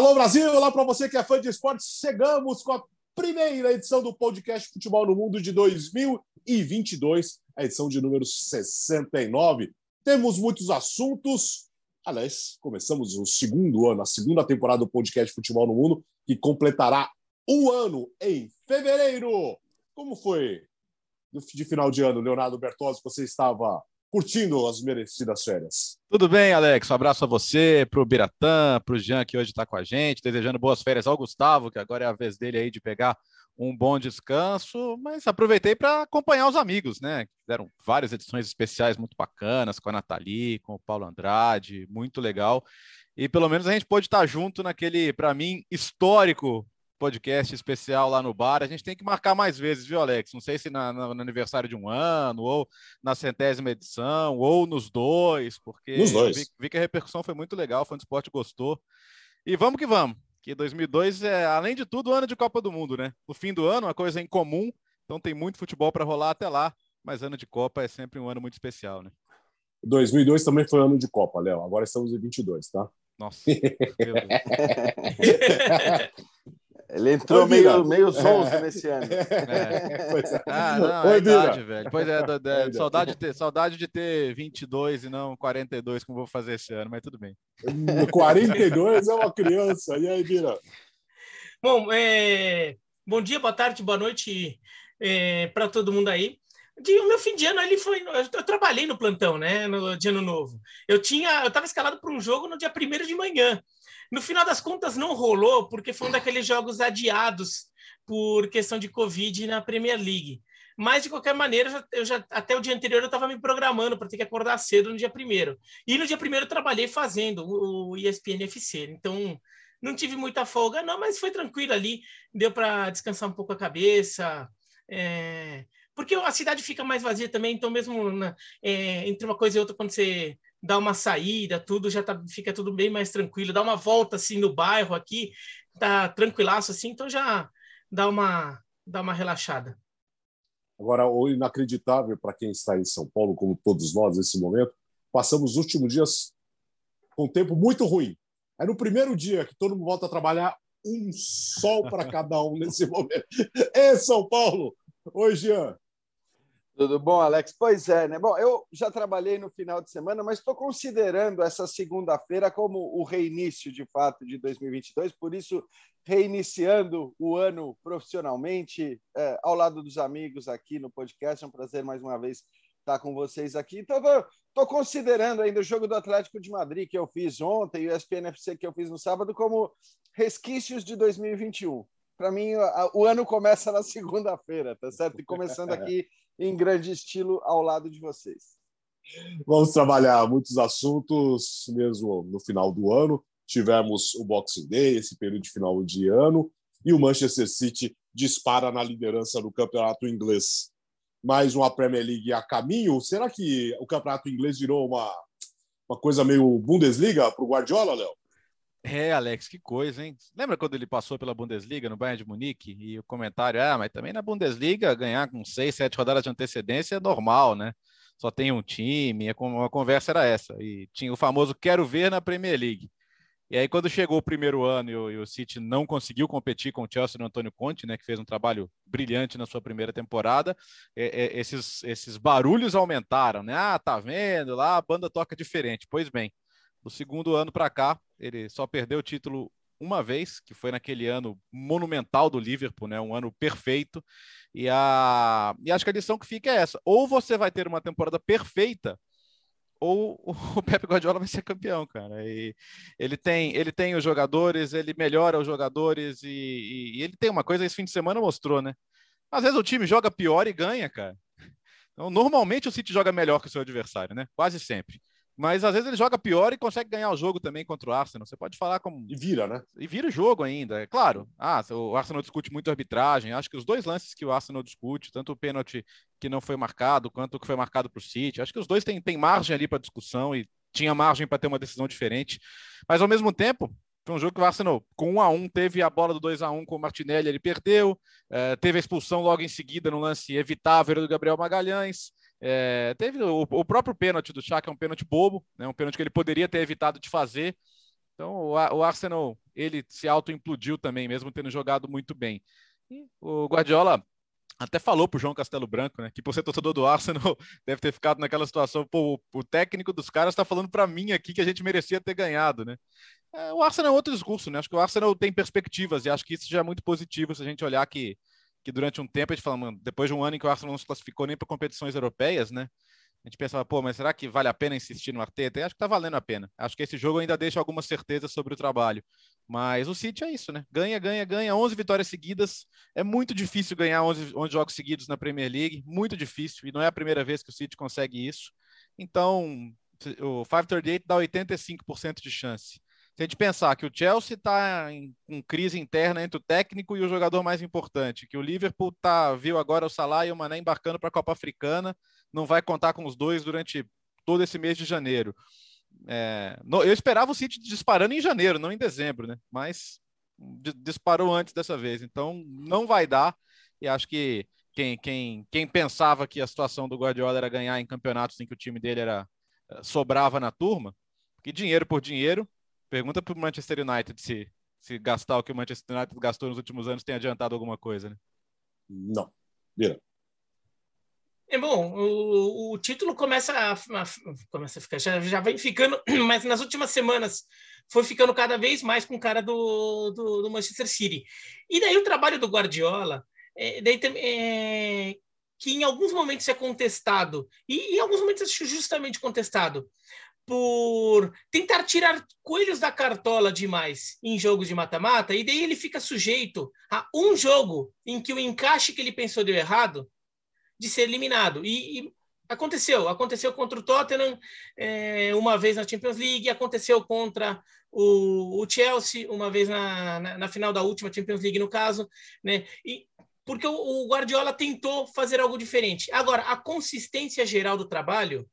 Alô Brasil, olá para você que é fã de esportes. Chegamos com a primeira edição do podcast Futebol no Mundo de 2022, a edição de número 69. Temos muitos assuntos. Aliás, começamos o segundo ano, a segunda temporada do podcast Futebol no Mundo, que completará um ano em fevereiro. Como foi de final de ano, Leonardo Bertozzi? Você estava curtindo as merecidas férias. Tudo bem, Alex? Um abraço a você, para o Biratã, para o Jean, que hoje está com a gente, desejando boas férias ao Gustavo, que agora é a vez dele aí de pegar um bom descanso, mas aproveitei para acompanhar os amigos, né? Fizeram várias edições especiais muito bacanas com a Nathalie, com o Paulo Andrade, muito legal. E pelo menos a gente pôde estar junto naquele, para mim, histórico podcast especial lá no bar. A gente tem que marcar mais vezes, viu, Alex? Não sei se na, na, no aniversário de um ano, ou na centésima edição, ou nos dois, porque nos dois. Vi, vi, que a repercussão foi muito legal, o esporte gostou. E vamos que vamos, que 2002 é, além de tudo, ano de Copa do Mundo, né? No fim do ano, uma coisa em comum, então tem muito futebol para rolar até lá, mas ano de Copa é sempre um ano muito especial, né? 2002 também foi ano de Copa, Léo. Agora estamos em 22, tá? Nossa. Ele entrou meio, meio zonzo nesse ano. É. É. Ah, não, é idade, velho. Pois é, é, saudade, de ter, saudade de ter 22 e não 42, como vou fazer esse ano, mas tudo bem. 42 é uma criança. E aí, Vira? Bom, é... bom dia, boa tarde, boa noite é, para todo mundo aí. De, o meu fim de ano ele foi. Eu trabalhei no plantão, né? No de ano novo. Eu tinha, eu estava escalado para um jogo no dia 1 de manhã. No final das contas, não rolou, porque foi um daqueles jogos adiados por questão de Covid na Premier League. Mas, de qualquer maneira, eu já, até o dia anterior eu estava me programando para ter que acordar cedo no dia primeiro. E no dia primeiro eu trabalhei fazendo o ESPN FC. Então, não tive muita folga, não, mas foi tranquilo ali. Deu para descansar um pouco a cabeça. É... Porque a cidade fica mais vazia também, então, mesmo na, é, entre uma coisa e outra, quando você dá uma saída, tudo já tá, fica tudo bem mais tranquilo. Dá uma volta assim no bairro aqui, tá tranquilaço assim, então já dá uma dá uma relaxada. Agora, o inacreditável para quem está em São Paulo, como todos nós nesse momento, passamos os últimos dias com um tempo muito ruim. É no primeiro dia que todo mundo volta a trabalhar, um sol para cada um nesse momento. É São Paulo! Oi, Jean. Tudo bom, Alex? Pois é, né? Bom, eu já trabalhei no final de semana, mas estou considerando essa segunda-feira como o reinício, de fato, de 2022, por isso, reiniciando o ano profissionalmente, é, ao lado dos amigos aqui no podcast. É um prazer mais uma vez estar com vocês aqui. Então, estou considerando ainda o jogo do Atlético de Madrid que eu fiz ontem e o SPNFC que eu fiz no sábado como resquícios de 2021 para mim, o ano começa na segunda-feira, tá certo? E começando aqui em grande estilo ao lado de vocês. Vamos trabalhar muitos assuntos mesmo no final do ano. Tivemos o Boxing Day, esse período de final de ano, e o Manchester City dispara na liderança do campeonato inglês. Mais uma Premier League a caminho. Será que o campeonato inglês virou uma, uma coisa meio Bundesliga para o Guardiola, Léo? É, Alex, que coisa, hein? Lembra quando ele passou pela Bundesliga no Bayern de Munique e o comentário, ah, mas também na Bundesliga ganhar com seis, sete rodadas de antecedência é normal, né? Só tem um time, a conversa era essa. E tinha o famoso quero ver na Premier League. E aí, quando chegou o primeiro ano e o, e o City não conseguiu competir com o Chelsea no Antônio Conte, né, que fez um trabalho brilhante na sua primeira temporada, é, é, esses, esses barulhos aumentaram, né? Ah, tá vendo lá, a banda toca diferente. Pois bem, do segundo ano para cá, ele só perdeu o título uma vez, que foi naquele ano monumental do Liverpool, né? Um ano perfeito. E, a... e acho que a lição que fica é essa: ou você vai ter uma temporada perfeita, ou o Pepe Guardiola vai ser campeão, cara. E ele tem, ele tem os jogadores, ele melhora os jogadores e, e, e ele tem uma coisa esse fim de semana mostrou, né? Às vezes o time joga pior e ganha, cara. Então, normalmente o City joga melhor que o seu adversário, né? Quase sempre. Mas às vezes ele joga pior e consegue ganhar o jogo também contra o Arsenal. Você pode falar como. E vira, né? E vira o jogo ainda. É claro. Ah, o Arsenal discute muito arbitragem. Acho que os dois lances que o Arsenal discute, tanto o pênalti que não foi marcado, quanto o que foi marcado para o City, acho que os dois têm, têm margem ali para discussão e tinha margem para ter uma decisão diferente. Mas ao mesmo tempo, foi um jogo que o Arsenal, com 1 a 1 teve a bola do 2 a 1 com o Martinelli, ele perdeu, é, teve a expulsão logo em seguida no lance evitável do Gabriel Magalhães. É, teve o, o, próprio pênalti do Chaka, é um pênalti bobo, né, um pênalti que ele poderia ter evitado de fazer. Então, o, o Arsenal, ele se auto-implodiu também, mesmo tendo jogado muito bem. E o Guardiola até falou para o João Castelo Branco, né, que por ser torcedor do Arsenal deve ter ficado naquela situação, pô, o técnico dos caras está falando para mim aqui que a gente merecia ter ganhado, né? É, o Arsenal é outro discurso, né? Acho que o Arsenal tem perspectivas e acho que isso já é muito positivo se a gente olhar que, que durante um tempo a gente fala, mano, depois de um ano em que o Arsenal não se classificou nem para competições europeias, né? A gente pensava, pô, mas será que vale a pena insistir no Arteta? E acho que tá valendo a pena. Acho que esse jogo ainda deixa alguma certeza sobre o trabalho. Mas o City é isso, né? Ganha, ganha, ganha. 11 vitórias seguidas. É muito difícil ganhar 11, 11 jogos seguidos na Premier League. Muito difícil. E não é a primeira vez que o City consegue isso. Então, o 538 dá 85% de chance. Gente pensar que o Chelsea está com crise interna entre o técnico e o jogador mais importante, que o Liverpool tá, viu agora o Salah e o Mané embarcando para a Copa Africana, não vai contar com os dois durante todo esse mês de janeiro. É, no, eu esperava o City disparando em janeiro, não em dezembro, né? Mas disparou antes dessa vez, então não vai dar. E acho que quem, quem, quem pensava que a situação do Guardiola era ganhar em campeonatos em que o time dele era eh, sobrava na turma, que dinheiro por dinheiro, pergunta para o Manchester United se, se gastar o que o Manchester United gastou nos últimos anos tem adiantado alguma coisa, né? Não. Vira. É bom, o, o título começa a, a, começa a ficar, já, já vem ficando, mas nas últimas semanas foi ficando cada vez mais com cara do, do, do Manchester City. E daí o trabalho do Guardiola, é, daí, é, que em alguns momentos é contestado, e em alguns momentos é justamente contestado, por tentar tirar coelhos da cartola demais em jogos de mata-mata, e daí ele fica sujeito a um jogo em que o encaixe que ele pensou deu errado, de ser eliminado. E, e aconteceu, aconteceu contra o Tottenham é, uma vez na Champions League, aconteceu contra o, o Chelsea uma vez na, na, na, final da última Champions League, no caso, né? E porque o, o Guardiola tentou fazer algo diferente. Agora, a consistência geral do trabalho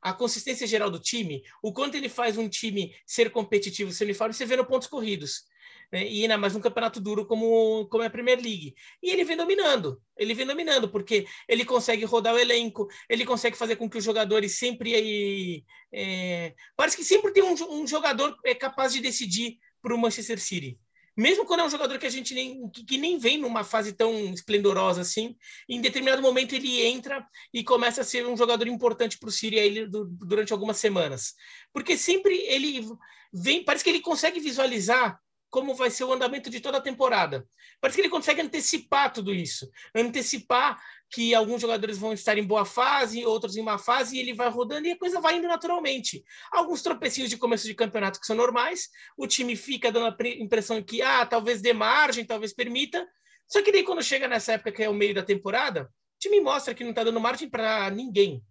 a consistência geral do time, o quanto ele faz um time ser competitivo, ser uniforme, você vê no pontos corridos né? e ainda mais um campeonato duro como, como é a Premier League. E ele vem dominando, ele vem dominando, porque ele consegue rodar o elenco, ele consegue fazer com que os jogadores sempre. É, parece que sempre tem um, um jogador é capaz de decidir para o Manchester City mesmo quando é um jogador que a gente nem que, que, nem vem numa fase tão esplendorosa assim, em determinado momento ele entra e começa a ser um jogador importante para o City aí, durante algumas semanas, porque sempre ele vem, parece que ele consegue visualizar como vai ser o andamento de toda a temporada. Parece que ele consegue antecipar tudo isso, antecipar que alguns jogadores vão estar em boa fase, outros em má fase, e ele vai rodando e a coisa vai indo naturalmente. Alguns tropecinhos de começo de campeonato que são normais, o time fica dando a impressão que, ah, talvez dê margem, talvez permita, só que daí quando chega nessa época que é o meio da temporada, o time mostra que não está dando margem para ninguém.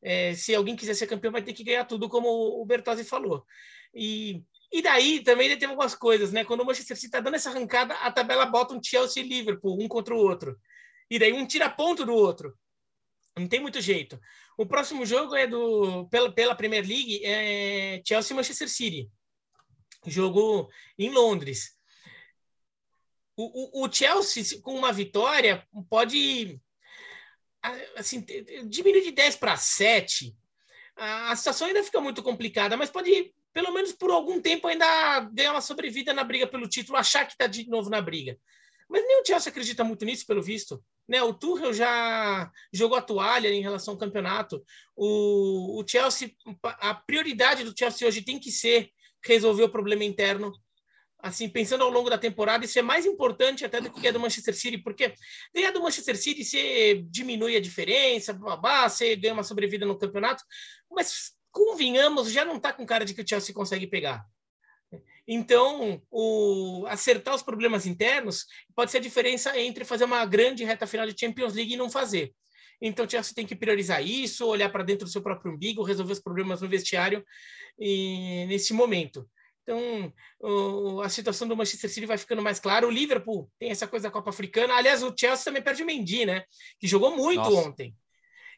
É, se alguém quiser ser campeão, vai ter que ganhar tudo, como o Bertozzi falou. E e daí também teve algumas coisas, né? Quando o Manchester City está dando essa arrancada, a tabela bota um Chelsea e Liverpool, um contra o outro. E daí um tira ponto do outro. Não tem muito jeito. O próximo jogo é do pela, pela Premier League, é Chelsea e Manchester City. Jogo em Londres. O, o, o Chelsea, com uma vitória, pode assim, diminuir de 10 para 7. A, a situação ainda fica muito complicada, mas pode pelo menos por algum tempo, ainda ganhar uma sobrevida na briga pelo título, achar que está de novo na briga. Mas nem o Chelsea acredita muito nisso, pelo visto. Né? O Tuchel já jogou a toalha em relação ao campeonato. O, o Chelsea, a prioridade do Chelsea hoje tem que ser resolver o problema interno. Assim, pensando ao longo da temporada, isso é mais importante até do que a do Manchester City, porque a do Manchester City você diminui a diferença, babá, você ganha uma sobrevida no campeonato, mas convenhamos, já não está com cara de que o Chelsea consegue pegar. Então, o, acertar os problemas internos pode ser a diferença entre fazer uma grande reta final de Champions League e não fazer. Então, o Chelsea tem que priorizar isso, olhar para dentro do seu próprio umbigo, resolver os problemas no vestiário e, nesse momento. Então, o, a situação do Manchester City vai ficando mais clara. O Liverpool tem essa coisa da Copa Africana. Aliás, o Chelsea também perde o Mendy, né? Que jogou muito Nossa. ontem.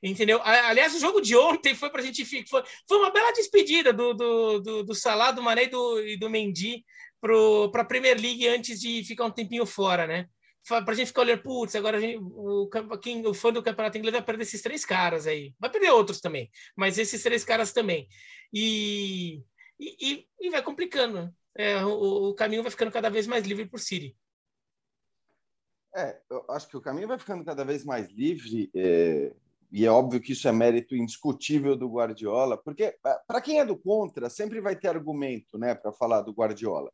Entendeu? Aliás, o jogo de ontem foi para a gente. Foi, foi uma bela despedida do, do, do, do Salah, do Mané e do, e do Mendy para a Premier League antes de ficar um tempinho fora, né? Para a gente ficar olhando, putz, agora gente, o, quem, o fã do campeonato inglês vai perder esses três caras aí. Vai perder outros também, mas esses três caras também. E, e, e vai complicando. é, o, o, caminho vai ficando cada vez mais livre por City. É, eu acho que o caminho vai ficando cada vez mais livre, é, e é óbvio que isso é mérito indiscutível do Guardiola, porque para quem é do contra, sempre vai ter argumento né, para falar do Guardiola.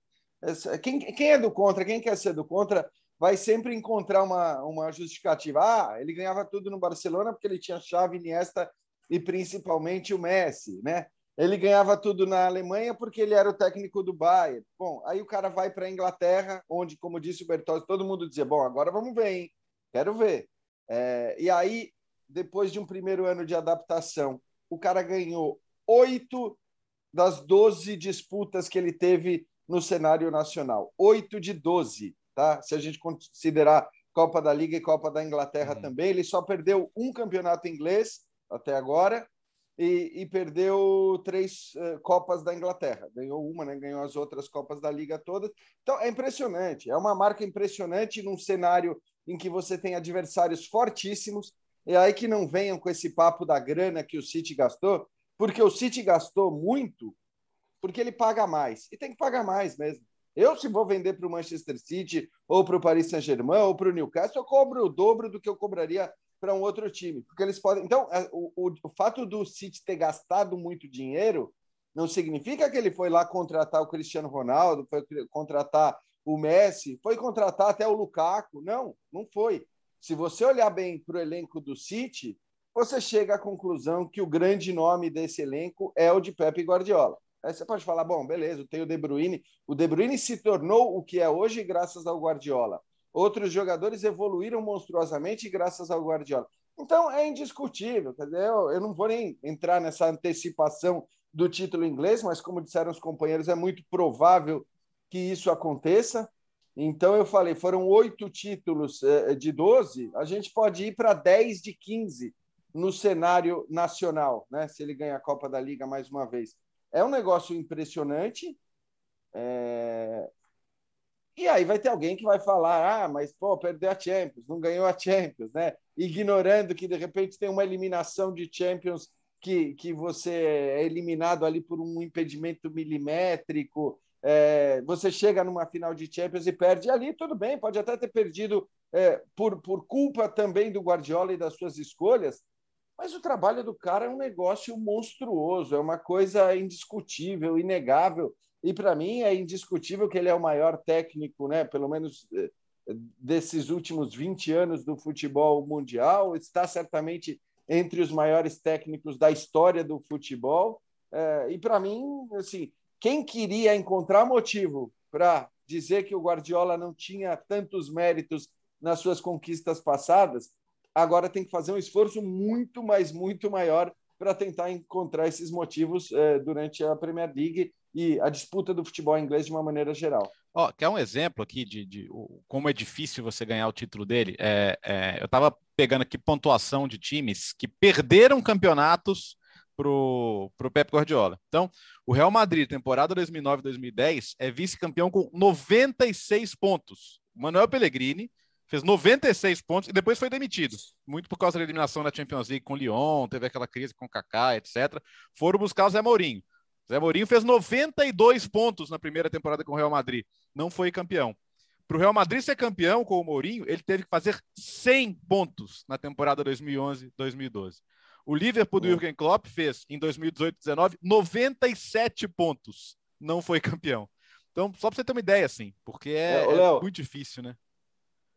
Quem, quem é do contra, quem quer ser do contra, vai sempre encontrar uma, uma justificativa. Ah, ele ganhava tudo no Barcelona porque ele tinha chave, Iniesta e principalmente o Messi, né? Ele ganhava tudo na Alemanha porque ele era o técnico do Bayern. Bom, aí o cara vai para a Inglaterra, onde, como disse o Bertozzi, todo mundo dizia: bom, agora vamos ver, hein? Quero ver. É, e aí, depois de um primeiro ano de adaptação, o cara ganhou oito das doze disputas que ele teve no cenário nacional. Oito de doze, tá? Se a gente considerar Copa da Liga e Copa da Inglaterra uhum. também, ele só perdeu um campeonato inglês até agora e, e perdeu três uh, Copas da Inglaterra. Ganhou uma, né? ganhou as outras Copas da Liga todas. Então, é impressionante. É uma marca impressionante num cenário em que você tem adversários fortíssimos. E aí que não venham com esse papo da grana que o City gastou, porque o City gastou muito porque ele paga mais. E tem que pagar mais mesmo. Eu, se vou vender para o Manchester City, ou para o Paris Saint-Germain, ou para o Newcastle, eu cobro o dobro do que eu cobraria para um outro time. Porque eles podem. Então, é, o, o, o fato do City ter gastado muito dinheiro não significa que ele foi lá contratar o Cristiano Ronaldo, foi contratar o Messi, foi contratar até o Lukaku. Não, não foi. Se você olhar bem para o elenco do City, você chega à conclusão que o grande nome desse elenco é o de Pepe Guardiola. Aí você pode falar, bom, beleza, tem o De Bruyne. O De Bruyne se tornou o que é hoje graças ao Guardiola. Outros jogadores evoluíram monstruosamente graças ao Guardiola. Então é indiscutível. Eu, eu não vou nem entrar nessa antecipação do título inglês, mas como disseram os companheiros, é muito provável que isso aconteça. Então eu falei, foram oito títulos eh, de 12, a gente pode ir para 10 de 15 no cenário nacional, né? Se ele ganha a Copa da Liga mais uma vez. É um negócio impressionante. É... E aí vai ter alguém que vai falar: ah, mas pô, perdeu a Champions, não ganhou a Champions, né? Ignorando que de repente tem uma eliminação de Champions que, que você é eliminado ali por um impedimento milimétrico. É, você chega numa final de Champions e perde ali, tudo bem, pode até ter perdido é, por, por culpa também do Guardiola e das suas escolhas, mas o trabalho do cara é um negócio monstruoso, é uma coisa indiscutível, inegável. E para mim é indiscutível que ele é o maior técnico, né? Pelo menos eh, desses últimos 20 anos do futebol mundial, está certamente entre os maiores técnicos da história do futebol. Eh, e para mim, assim, quem queria encontrar motivo para dizer que o Guardiola não tinha tantos méritos nas suas conquistas passadas, agora tem que fazer um esforço muito, mas muito maior para tentar encontrar esses motivos eh, durante a Premier League e a disputa do futebol inglês de uma maneira geral. Ó, quer um exemplo aqui de, de, como é difícil você ganhar o título dele? É, é, eu estava pegando aqui pontuação de times que perderam campeonatos para o Pep Guardiola. Então, o Real Madrid, temporada 2009-2010, é vice-campeão com 96 pontos. O Manuel Pellegrini fez 96 pontos e depois foi demitido, muito por causa da eliminação da Champions League com o Lyon, teve aquela crise com o Kaká, etc. Foram buscar o Zé Mourinho. Zé Mourinho fez 92 pontos na primeira temporada com o Real Madrid, não foi campeão. Para o Real Madrid ser campeão com o Mourinho, ele teve que fazer 100 pontos na temporada 2011-2012. O Liverpool do Jürgen Klopp fez em 2018-19 97 pontos, não foi campeão. Então, só para você ter uma ideia, assim, porque é, é, é muito difícil, né?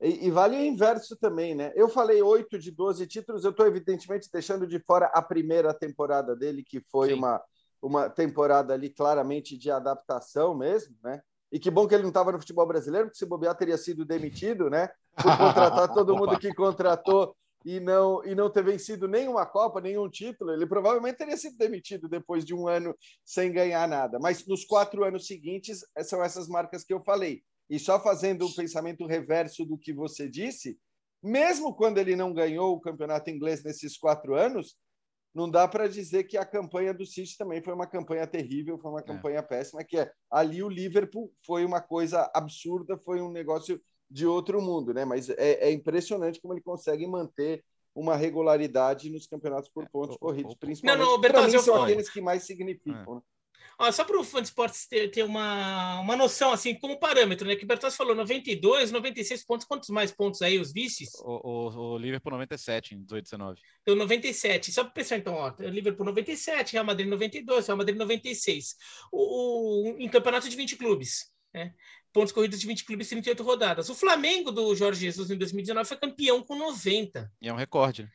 E, e, vale o inverso também, né? Eu falei 8 de 12 títulos, eu estou evidentemente deixando de fora a primeira temporada dele, que foi uma, uma temporada ali claramente de adaptação mesmo, né? E que bom que ele não estava no futebol brasileiro, porque se bobear teria sido demitido, né? Por contratar todo mundo que contratou e não, e não ter vencido nenhuma Copa, nenhum título. Ele provavelmente teria sido demitido depois de um ano sem ganhar nada. Mas nos quatro anos seguintes, são essas marcas que eu falei. E só fazendo o pensamento reverso do que você disse, mesmo quando ele não ganhou o campeonato inglês nesses quatro anos, não dá para dizer que a campanha do City também foi uma campanha terrível, foi uma é. campanha é. péssima, que é ali o Liverpool foi uma coisa absurda, foi um negócio de outro mundo, né? Mas é, é impressionante como ele consegue manter uma regularidade nos campeonatos por é, pontos corridos, principalmente não, não, Bertazzi, mim, são aqueles que mais significam. É. Né? Ó, só para o fã de esportes ter, ter, uma, uma noção, assim, como parâmetro, né? Que o Bertozzi falou 92, 96 pontos. Quantos mais pontos aí, os vices? O, o, o Liverpool 97 em 18, 19. Então, 97. Só para pensar, então, ó, Liverpool 97, Real Madrid 92, Real Madrid 96. O, o, em campeonato de 20 clubes, né? Pontos corridos de 20 clubes, 38 rodadas. O Flamengo do Jorge Jesus em 2019 foi campeão com 90. E é um recorde.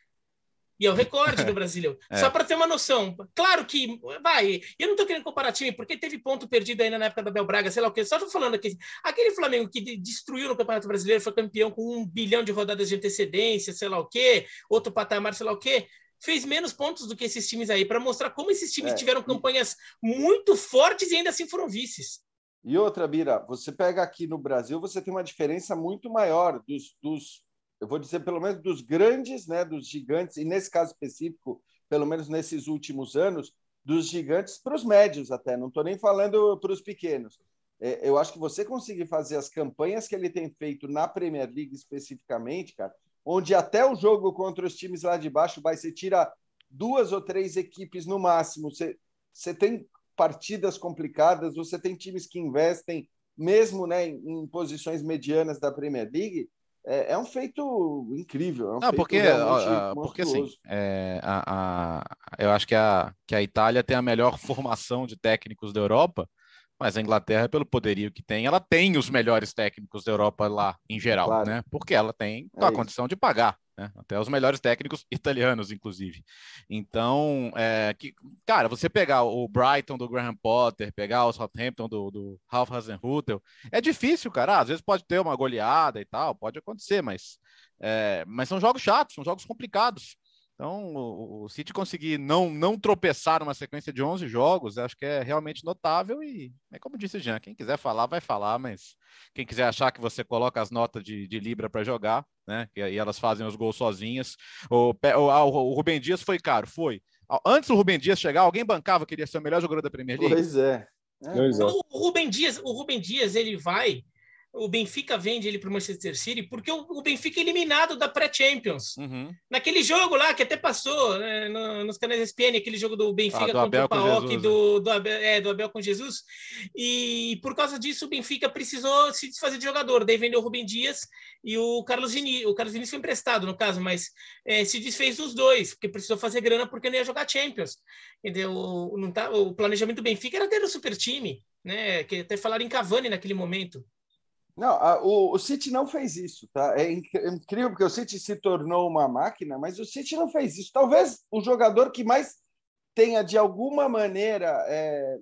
E é o recorde do Brasileiro. É. Só para ter uma noção. Claro que, vai, eu não estou querendo comparar time, porque teve ponto perdido ainda na época da Bel Braga, sei lá o quê. Só estou falando aqui. Aquele Flamengo que destruiu no Campeonato Brasileiro, foi campeão com um bilhão de rodadas de antecedência, sei lá o quê, outro patamar, sei lá o quê fez menos pontos do que esses times aí, para mostrar como esses times é. tiveram campanhas muito fortes e ainda assim foram vices. E outra, Bira, você pega aqui no Brasil, você tem uma diferença muito maior dos, dos eu vou dizer pelo menos dos grandes, né, dos gigantes, e nesse caso específico, pelo menos nesses últimos anos, dos gigantes para os médios até, não estou nem falando para os pequenos. É, eu acho que você conseguir fazer as campanhas que ele tem feito na Premier League especificamente, cara, onde até o jogo contra os times lá de baixo vai se tira duas ou três equipes no máximo. Você, você tem partidas complicadas, você tem times que investem mesmo né, em, posições medianas da Premier League é, é um feito incrível. É um Não, feito porque, porque assim, é, a, a, eu acho que a, que a Itália tem a melhor formação de técnicos da Europa, mas a Inglaterra, pelo poderio que tem, ela tem os melhores técnicos da Europa lá em geral, claro. né? Porque ela tem é a condição de pagar né? até os melhores técnicos italianos, inclusive. Então, é, que, cara, você pegar o Brighton do Graham Potter, pegar o Southampton do, do Ralph Hasenhutel, é difícil, cara. Às vezes pode ter uma goleada e tal, pode acontecer, mas, é, mas são jogos chatos, são jogos complicados. Então, o, o City conseguir não, não tropeçar numa sequência de 11 jogos, acho que é realmente notável. E é como disse o Jean: quem quiser falar, vai falar, mas quem quiser achar que você coloca as notas de, de Libra para jogar, né? E aí elas fazem os gols sozinhas. O, o, o, Rubem Dias foi caro, foi. Antes do Rubem Dias chegar, alguém bancava que ele ia ser o melhor jogador da Premier League? Pois é. é. Pois é. O, Rubem Dias, o Rubem Dias, ele vai o Benfica vende ele para o Manchester City porque o, o, Benfica é eliminado da pré-Champions. Uhum. Naquele jogo lá, que até passou né, no, nos canais ESPN, aquele jogo do Benfica ah, do contra o Paok, do, né? do, Abel, é, do Abel com Jesus. E por causa disso, o Benfica precisou se desfazer de jogador. Daí vendeu o Rubem Dias e o Carlos Diniz. O Carlos Diniz foi emprestado, no caso, mas é, se desfez dos dois, porque precisou fazer grana porque não ia jogar Champions. Entendeu? Não tá, o planejamento do Benfica era ter o super time, né? Que até falaram em Cavani naquele momento. Não, a, o, o City não fez isso, tá? É, é incrível porque o City se tornou uma máquina, mas o City não fez isso. Talvez o jogador que mais tenha de alguma maneira é,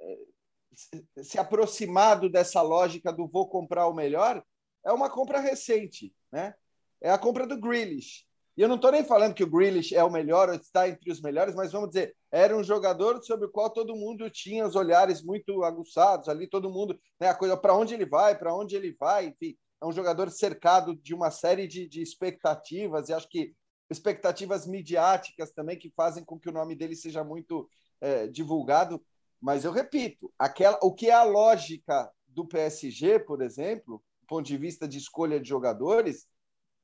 é, se aproximado dessa lógica do vou comprar o melhor é uma compra recente, né? É a compra do Grealish. E eu não estou nem falando que o Grealish é o melhor ou está entre os melhores, mas vamos dizer, era um jogador sobre o qual todo mundo tinha os olhares muito aguçados ali, todo mundo, né, a coisa para onde ele vai, para onde ele vai, enfim, é um jogador cercado de uma série de, de expectativas, e acho que expectativas midiáticas também que fazem com que o nome dele seja muito é, divulgado. Mas eu repito, aquela, o que é a lógica do PSG, por exemplo, do ponto de vista de escolha de jogadores,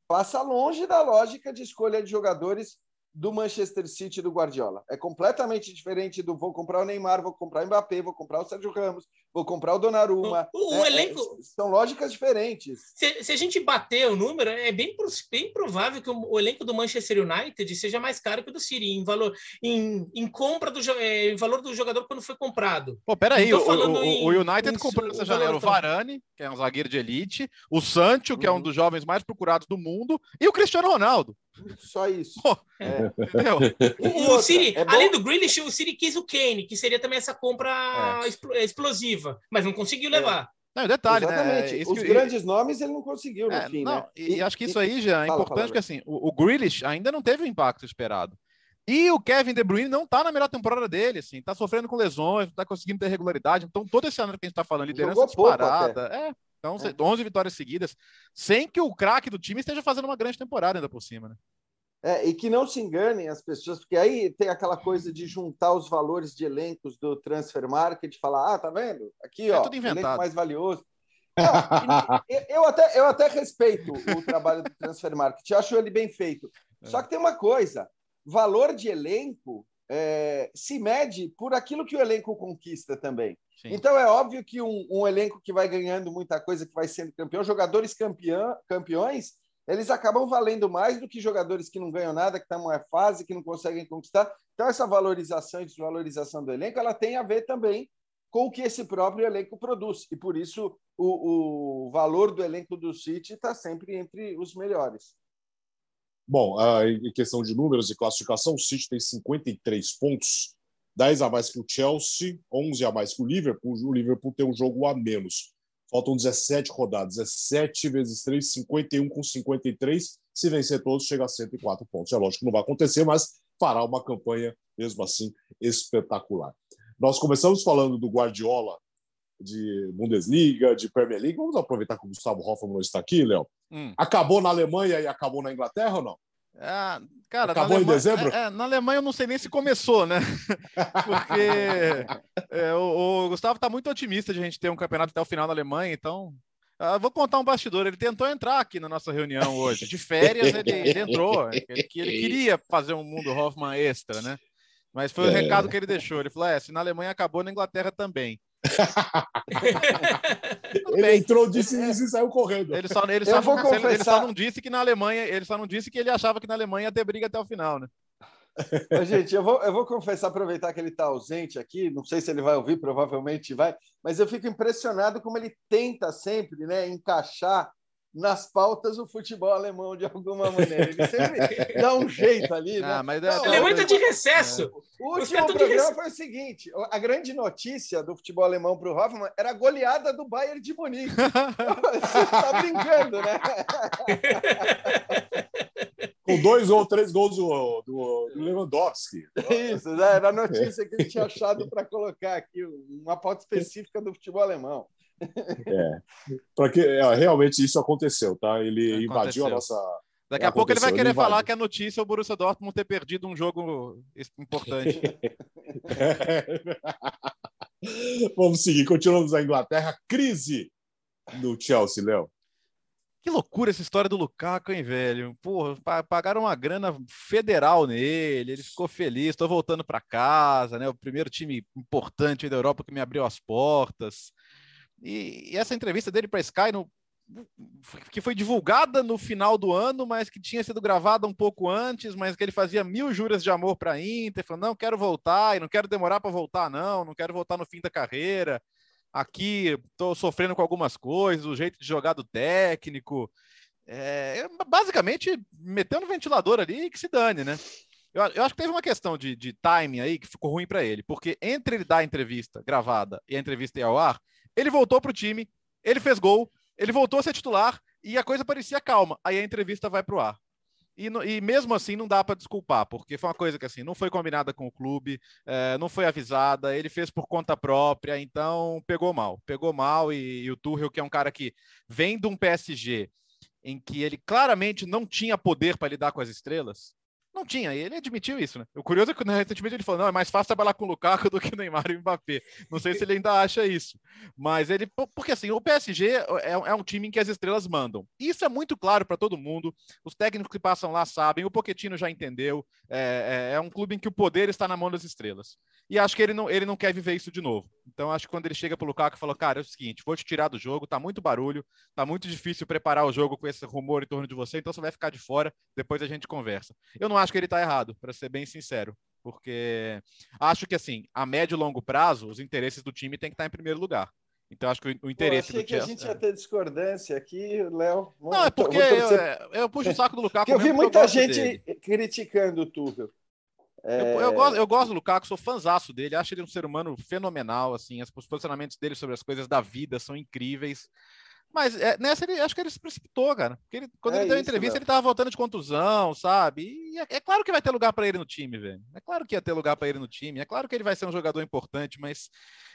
passa longe da lógica de escolha de jogadores do Manchester City do Guardiola. É completamente diferente do vou comprar o Neymar, vou comprar o Mbappé, vou comprar o Sérgio Ramos, vou comprar o Donnarumma. O, o é, elenco... É, são lógicas diferentes. Se, se, a gente bater o número, é bem, bem provável que o, o, elenco do Manchester United seja mais caro que o do City em valor, em, em compra do é, em valor do jogador quando foi comprado. Pô, peraí, o, o, em, o, United comprou nessa janela o Varane, que é um zagueiro de elite, o Sancho, que uhum. é um uhum. dos jovens mais procurados do mundo, e o Cristiano Ronaldo. Só isso. Pô, é. O, City, é além do Grealish, o City quis o Kane, que seria também essa compra é. explosiva, mas não conseguiu levar. Não, detalhe, né? Exatamente. né? Os que... grandes nomes ele não conseguiu no é, fim, não, né? E, e, acho que isso aí já é fala, importante, porque assim, o, o Grealish ainda não teve o impacto esperado. E o Kevin De Bruyne não tá na melhor temporada dele, assim, tá sofrendo com lesões, não tá conseguindo ter regularidade. Então, todo esse ano que a gente tá falando, liderança Jogou disparada. É, então, é. 11 vitórias seguidas, sem que o craque do time esteja fazendo uma grande temporada ainda por cima, né? É, e que não se enganem as pessoas, porque aí tem aquela coisa de juntar os valores de elencos do transfer market e falar: ah, tá vendo? Aqui, é ó, elenco mais valioso. Não, eu, até, eu até respeito o trabalho do transfer market, acho ele bem feito. É. Só que tem uma coisa: valor de elenco é, se mede por aquilo que o elenco conquista também. Sim. Então é óbvio que um, um, elenco que vai ganhando muita coisa, que vai sendo campeão, jogadores campeão, campeões, eles acabam valendo mais do que jogadores que não ganham nada, que estão em fase, que não conseguem conquistar. Então essa valorização e desvalorização do elenco, ela tem a ver também com o que esse próprio elenco produz. E por isso o, o valor do elenco do City está sempre entre os melhores. Bom, em questão de números e classificação, o City tem 53 pontos, 10 a mais que o Chelsea, 11 a mais que o Liverpool. O Liverpool tem um jogo a menos. Faltam 17 rodadas, 17 vezes 3, 51 com 53. Se vencer todos, chega a 104 pontos. É lógico que não vai acontecer, mas fará uma campanha, mesmo assim, espetacular. Nós começamos falando do Guardiola de Bundesliga, de Premier League. Vamos aproveitar que o Gustavo Hoffmann não está aqui, Léo. Hum. Acabou na Alemanha e acabou na Inglaterra ou não? Ah, cara, acabou Alemanha, em dezembro? É, é, na Alemanha eu não sei nem se começou, né? Porque é, o, o, Gustavo está muito otimista de a gente ter um campeonato até o final na Alemanha, então. Uh, vou contar um bastidor. Ele tentou entrar aqui na nossa reunião hoje. De férias, ele, ele entrou. Ele, ele, queria fazer um mundo Hoffman extra, né? Mas foi o é. recado que ele deixou. Ele falou: é, se na Alemanha acabou, na Inglaterra também. ele entrou, disse isso e saiu correndo. Ele só, ele, só não, confessar... ele só não disse que na Alemanha, ele só não disse que ele achava que na Alemanha ia ter briga até o final, né? gente, eu vou, eu vou confessar, aproveitar que ele está ausente aqui, não sei se ele vai ouvir, provavelmente vai, mas eu fico impressionado como ele tenta sempre né, encaixar nas pautas o futebol alemão de alguma maneira. Ele sempre dá um jeito ali. Né? Ah, mas é, não, ele é de recesso. É. O último programa foi o seguinte: a grande notícia do futebol alemão para o Hoffmann era a goleada do Bayern de Munique. Você está brincando, né? Com dois ou três gols do, do, do Lewandowski. Isso, né? era a notícia que ele tinha achado para colocar aqui, uma pauta específica do futebol alemão. É. Para que é, realmente isso aconteceu, tá? Ele aconteceu. invadiu a nossa. Daqui a pouco ele vai querer ele falar que a notícia é o Borussia Dortmund ter perdido um jogo importante. Vamos seguir, continuamos na Inglaterra. Crise no Chelsea, Léo. Que loucura essa história do Lukaku, hein, velho? Porra, pagaram uma grana federal nele, ele ficou feliz, estou voltando para casa, né? O primeiro time importante da Europa que me abriu as portas. E, e essa entrevista dele para Sky, no, que foi divulgada no final do ano, mas que tinha sido gravada um pouco antes, mas que ele fazia mil juras de amor para a Inter, falando, não, quero voltar, e não quero demorar para voltar, não, não quero voltar no fim da carreira. Aqui estou sofrendo com algumas coisas, o jeito de jogar do técnico. É, basicamente, metendo o ventilador ali que se dane, né? Eu, eu, acho que teve uma questão de, de timing aí que ficou ruim para ele, porque entre ele dar a entrevista gravada e a entrevista ir ao ar, ele voltou para o time, ele fez gol, ele voltou a ser titular e a coisa parecia calma. Aí a entrevista vai para o ar. E, e, mesmo assim não dá para desculpar, porque foi uma coisa que assim não foi combinada com o clube, é, não foi avisada, ele fez por conta própria, então pegou mal, pegou mal e, e o Tuchel que é um cara que vem de um PSG em que ele claramente não tinha poder para lidar com as estrelas, tinha, e ele admitiu isso, né? O curioso é que né, recentemente ele falou: não, é mais fácil trabalhar com o Lukaku do que o Neymar e o Mbappé. Não sei se ele ainda acha isso. Mas ele. Porque assim, o PSG é, é um time em que as estrelas mandam. Isso é muito claro para todo mundo. Os técnicos que passam lá sabem, o Pochettino já entendeu. É, é, é, um clube em que o poder está na mão das estrelas. E acho que ele não, ele não quer viver isso de novo. Então acho que quando ele chega pro Lukaku e falou: cara, é o seguinte, vou te tirar do jogo, tá muito barulho, tá muito difícil preparar o jogo com esse rumor em torno de você, então você vai ficar de fora, depois a gente conversa. Eu não acho que ele está errado, para ser bem sincero, porque acho que assim, a médio e longo prazo, os interesses do time têm que estar em primeiro lugar. Então acho que o interesse Pô, achei do que a gente ia ter discordância aqui, Léo. Não, é porque eu, é, eu, puxo o saco do Lukaku. eu vi muita eu gente dele. criticando o Tuchel. É... Eu, eu, gosto, eu gosto do Lukaku, sou fãzaço dele, acho ele um ser humano fenomenal, assim, os posicionamentos dele sobre as coisas da vida são incríveis. Mas é, nessa ele acho que ele se precipitou, cara. Porque ele, quando é ele deu a entrevista, ele tava voltando de contusão, sabe? E é, é claro que vai ter lugar para ele no time, velho. É claro que ia ter lugar para ele no time. É claro que ele vai ser um jogador importante, mas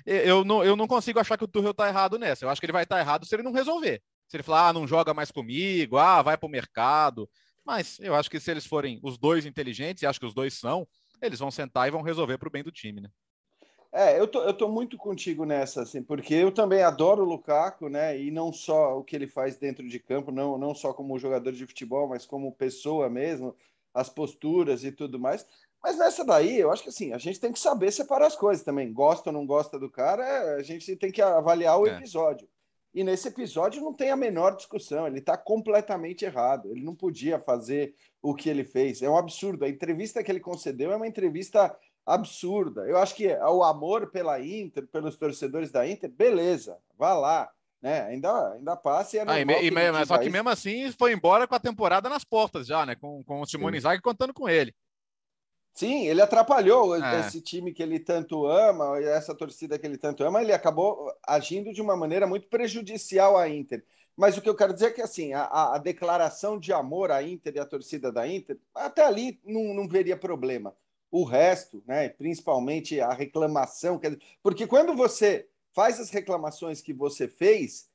eu não, eu não consigo achar que o Tuchel tá errado nessa. Eu acho que ele vai estar tá errado se ele não resolver. Se ele falar, ah, não joga mais comigo, ah, vai pro mercado. Mas eu acho que se eles forem os dois inteligentes, e acho que os dois são, eles vão sentar e vão resolver pro bem do time, né? É, eu tô, eu tô muito contigo nessa, assim, porque eu também adoro o Lukaku, né? E não só o que ele faz dentro de campo, não, não só como jogador de futebol, mas como pessoa mesmo, as posturas e tudo mais. Mas nessa daí, eu acho que assim, a gente tem que saber separar as coisas também. Gosta ou não gosta do cara, a gente tem que avaliar o é. episódio. E nesse episódio não tem a menor discussão, ele está completamente errado. Ele não podia fazer o que ele fez. É um absurdo. A entrevista que ele concedeu é uma entrevista absurda. Eu acho que o amor pela Inter, pelos torcedores da Inter, beleza, vá lá. Né? Ainda, ainda passa e é ah, e, e, mas Só que mesmo assim foi embora com a temporada nas portas já, né? Com, com o Simone Zag contando com ele. Sim, ele atrapalhou é. esse time que ele tanto ama, essa torcida que ele tanto ama, ele acabou agindo de uma maneira muito prejudicial à Inter. Mas o que eu quero dizer é que assim, a, a declaração de amor à Inter e à torcida da Inter, até ali não, não veria problema. O resto, né, principalmente a reclamação, porque quando você faz as reclamações que você fez,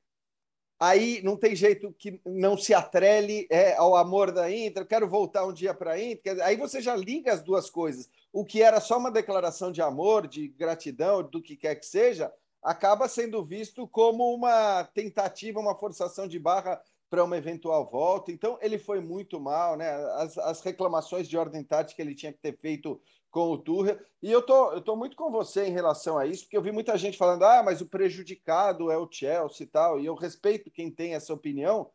aí não tem jeito que não se atrele é, ao amor da Inter, eu quero voltar um dia para a Inter. Aí você já liga as duas coisas. O que era só uma declaração de amor, de gratidão, do que quer que seja, acaba sendo visto como uma tentativa, uma forçação de barra para uma eventual volta. Então, ele foi muito mal, né? As, as reclamações de ordem tática ele tinha que ter feito com o Tuchel. E eu tô, eu tô muito com você em relação a isso, porque eu vi muita gente falando, ah, mas o prejudicado é o Chelsea e tal, e eu respeito quem tem essa opinião.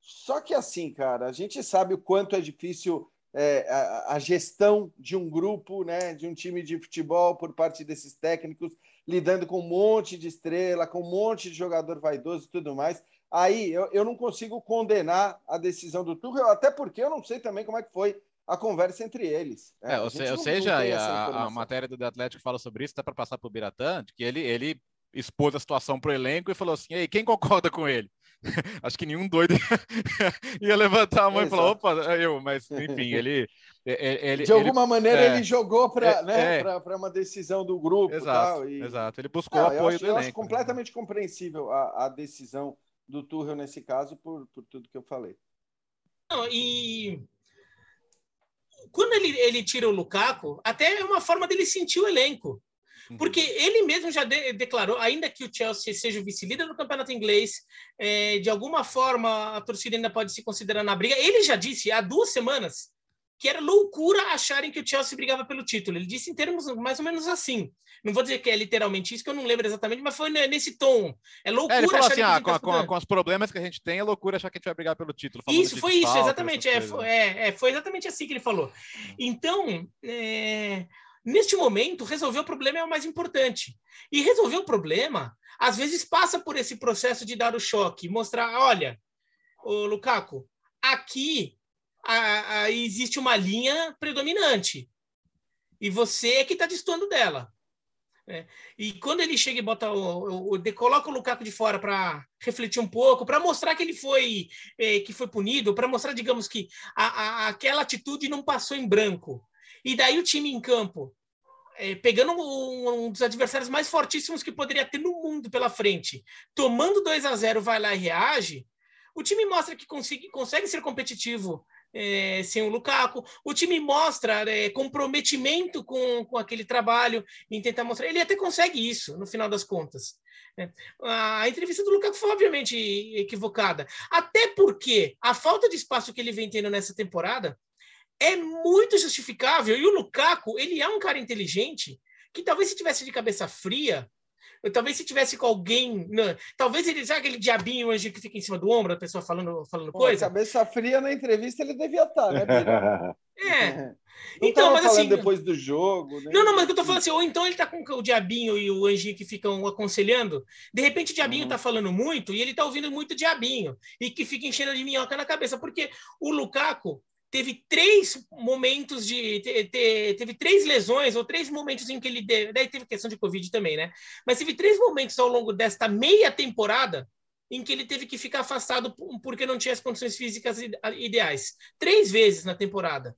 Só que assim, cara, a gente sabe o quanto é difícil é, a, a, gestão de um grupo, né, de um time de futebol por parte desses técnicos, lidando com um monte de estrela, com um monte de jogador vaidoso e tudo mais. Aí eu, eu não consigo condenar a decisão do Tuchel, até porque eu não sei também como é que foi a conversa entre eles. Né? É, ou, se, ou seja, a, a, matéria do The Atlético fala sobre isso, até para passar para o Biratã, que ele, ele expôs a situação para o elenco e falou assim: Ei, quem concorda com ele? Acho que nenhum doido ia levantar a mão e falar: opa, é eu, mas enfim, ele. ele de alguma ele, maneira é, ele jogou para é, né, é, uma decisão do grupo. Exato, tal, e... exato. ele buscou Não, apoio acho, do elenco. Eu acho completamente compreensível a, a decisão do Tuchel nesse caso, por, por tudo que eu falei. Não, e quando ele, ele tira o Lukaku, até é uma forma dele sentir o elenco. Uhum. Porque ele mesmo já de, declarou, ainda que o Chelsea seja o vice-líder do campeonato inglês, é, de alguma forma a torcida ainda pode se considerar na briga. Ele já disse há duas semanas que era loucura acharem que o Chelsea brigava pelo título. Ele disse em termos mais ou menos assim. Não vou dizer que é literalmente isso, que eu não lembro exatamente, mas foi nesse tom. É loucura é, ele falou assim, ah, com, com, com, os problemas que a gente tem, é loucura achar que a gente vai brigar pelo título. Isso, foi isso, exatamente. É foi, é, é, foi exatamente assim que ele falou. Então, é, neste momento, resolver o problema é o mais importante. E resolver o problema, às vezes, passa por esse processo de dar o choque, mostrar, olha, o Lukaku, aqui a, a, existe uma linha predominante. E você é que está destoando dela. Né? E quando ele chega e bota o, o, o coloca o Lukaku de fora para refletir um pouco, para mostrar que ele foi é, que foi punido, para mostrar, digamos que a, aquela atitude não passou em branco. E daí o time em campo, é, pegando um, um, dos adversários mais fortíssimos que poderia ter no mundo pela frente, tomando 2 a 0 vai lá e reage, o time mostra que consegue, consegue ser competitivo é, sem o Lukaku. O time mostra é, comprometimento com, com aquele trabalho em tentar mostrar. Ele até consegue isso, no final das contas. É. A entrevista do Lukaku foi obviamente equivocada. Até porque a falta de espaço que ele vem tendo nessa temporada é muito justificável. E o Lukaku, ele é um cara inteligente que talvez se tivesse de cabeça fria, talvez se tivesse com alguém. Né? Talvez ele, sabe aquele diabinho hoje que fica em cima do ombro, a pessoa falando, falando Pô, coisa? Cabeça fria na entrevista ele devia estar, tá, né? É. então, mas assim. depois do jogo. Né? Não, não, mas eu tô falando assim, ou então ele tá com o diabinho e o anjinho que ficam aconselhando. De repente o diabinho uhum. tá falando muito e ele tá ouvindo muito diabinho. E que fica enchendo de minhoca na cabeça. Porque o Lukaku, teve três momentos de. teve três lesões, ou três momentos em que ele. daí teve questão de Covid também, né? Mas teve três momentos ao longo desta meia temporada em que ele teve que ficar afastado porque não tinha as condições físicas ideais. Três vezes na temporada.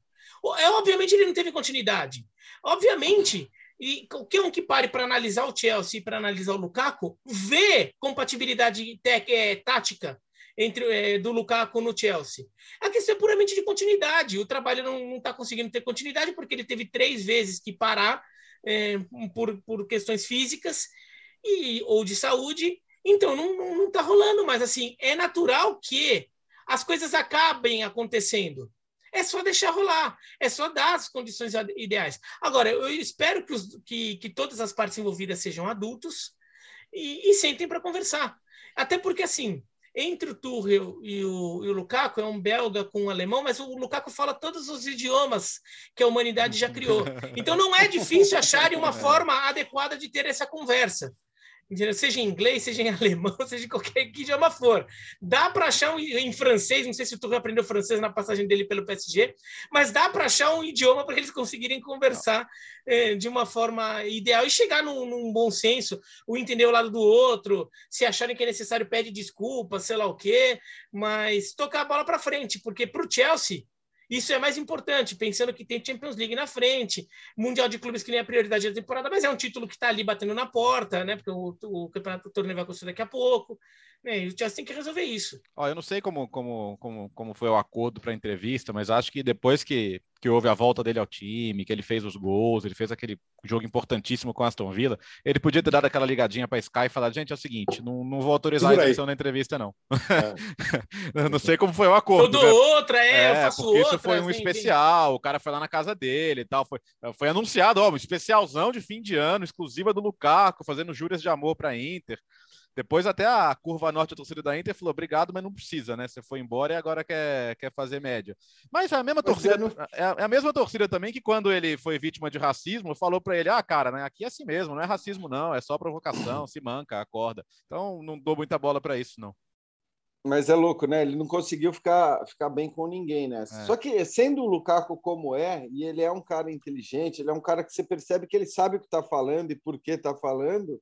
É, obviamente ele não teve continuidade. Obviamente. E qualquer um que pare para analisar o Chelsea, para analisar o Lukaku, vê compatibilidade é, tática entre é, do Lukaku no Chelsea. A questão é puramente de continuidade. O trabalho não está conseguindo ter continuidade porque ele teve três vezes que parar é, por, por questões físicas e, ou de saúde. Então não está rolando, mas assim é natural que as coisas acabem acontecendo. é só deixar rolar, é só dar as condições ideais. Agora, eu espero que, os, que, que todas as partes envolvidas sejam adultos e, e sentem para conversar. Até porque, assim, entre o Tuchel e o, e o, Lukaku, é um belga com um alemão, mas o Lukaku fala todos os idiomas que a humanidade já criou. Então não é difícil achar uma forma adequada de ter essa conversa seja em inglês, seja em alemão, seja em qualquer idioma for. Dá para achar um, em francês, não sei se o Tuchel aprendeu francês na passagem dele pelo PSG, mas dá para achar um idioma para eles conseguirem conversar é, de uma forma ideal e chegar num, num, bom senso, o entender o lado do outro, se acharem que é necessário, pede desculpa, sei lá o quê, mas tocar a bola para frente, porque para o Chelsea isso é mais importante, pensando que tem Champions League na frente, Mundial de Clubes que nem a prioridade da temporada, mas é um título que está ali batendo na porta, né? Porque o, o campeonato do torneio vai acontecer daqui a pouco. Né, o Chelsea tem que resolver isso. Ó, eu não sei como, como, como, como foi o acordo para a entrevista, mas acho que depois que, que houve a volta dele ao time, que ele fez os gols, ele fez aquele jogo importantíssimo com a Aston Villa, ele podia ter dado aquela ligadinha para Sky e falar: gente, é o seguinte, não, não vou autorizar Segura a exibição na entrevista, não. É. não sei como foi o acordo. Todo né? outra, é, é, eu faço porque outra, isso foi um assim, especial, o cara foi lá na casa dele e tal. Foi, foi anunciado, ó, um especialzão de fim de ano, exclusiva do Lukaku, fazendo júrias de amor para Inter. Depois até a curva norte, a torcida da Inter falou, obrigado, mas não precisa, né? Você foi embora e agora quer, quer fazer média. Mas é a mesma torcida, é, não... É, é a mesma torcida também que quando ele foi vítima de racismo, falou para ele, ah, cara, né, aqui é assim mesmo, não é racismo não, é só provocação, se manca, acorda. Então não dou muita bola para isso, não. Mas é louco, né? Ele não conseguiu ficar, ficar bem com ninguém, né? É. Só que sendo o Lukaku como é, e ele é um cara inteligente, ele é um cara que você percebe que ele sabe o que está falando e por que está falando,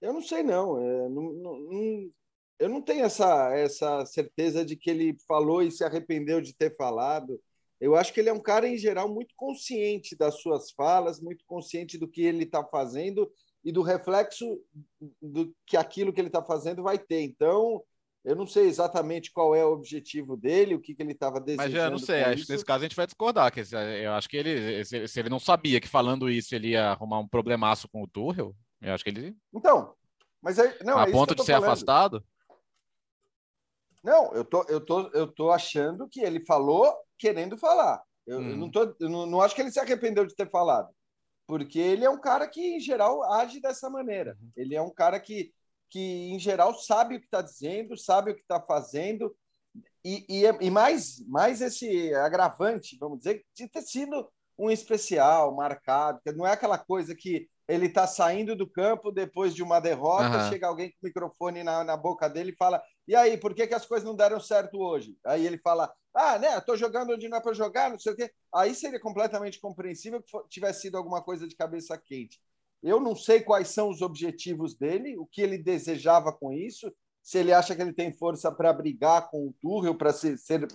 eu não sei, não. É, não, não. Eu não tenho essa, essa certeza de que ele falou e se arrependeu de ter falado. Eu acho que ele é um cara, em geral, muito consciente das suas falas, muito consciente do que ele está fazendo e do reflexo do que aquilo que ele está fazendo vai ter. Então, eu não sei exatamente qual é o objetivo dele, o que, que ele estava desejando. Mas eu não sei, acho que nesse caso a gente vai discordar. Que eu acho que ele, se ele não sabia que falando isso ele ia arrumar um problemaço com o Tuchel, eu acho que ele. Então, mas aí, não, a é ponto de ser falando. afastado? Não, eu tô, eu tô, eu tô achando que ele falou querendo falar. Eu, hum. eu não tô, eu não, não, acho que ele se arrependeu de ter falado, porque ele é um cara que em geral age dessa maneira. Uhum. Ele é um cara que, que em geral sabe o que está dizendo, sabe o que está fazendo e, e, e, mais, mais esse agravante, vamos dizer, de ter sido um especial marcado. Não é aquela coisa que ele está saindo do campo depois de uma derrota, uhum. chega alguém com o microfone na, na boca dele e fala: E aí, por que, que as coisas não deram certo hoje? Aí ele fala: Ah, né, estou jogando onde não é para jogar, não sei o quê. Aí seria completamente compreensível que tivesse sido alguma coisa de cabeça quente. Eu não sei quais são os objetivos dele, o que ele desejava com isso, se ele acha que ele tem força para brigar com o Tuchel, para ser, ser,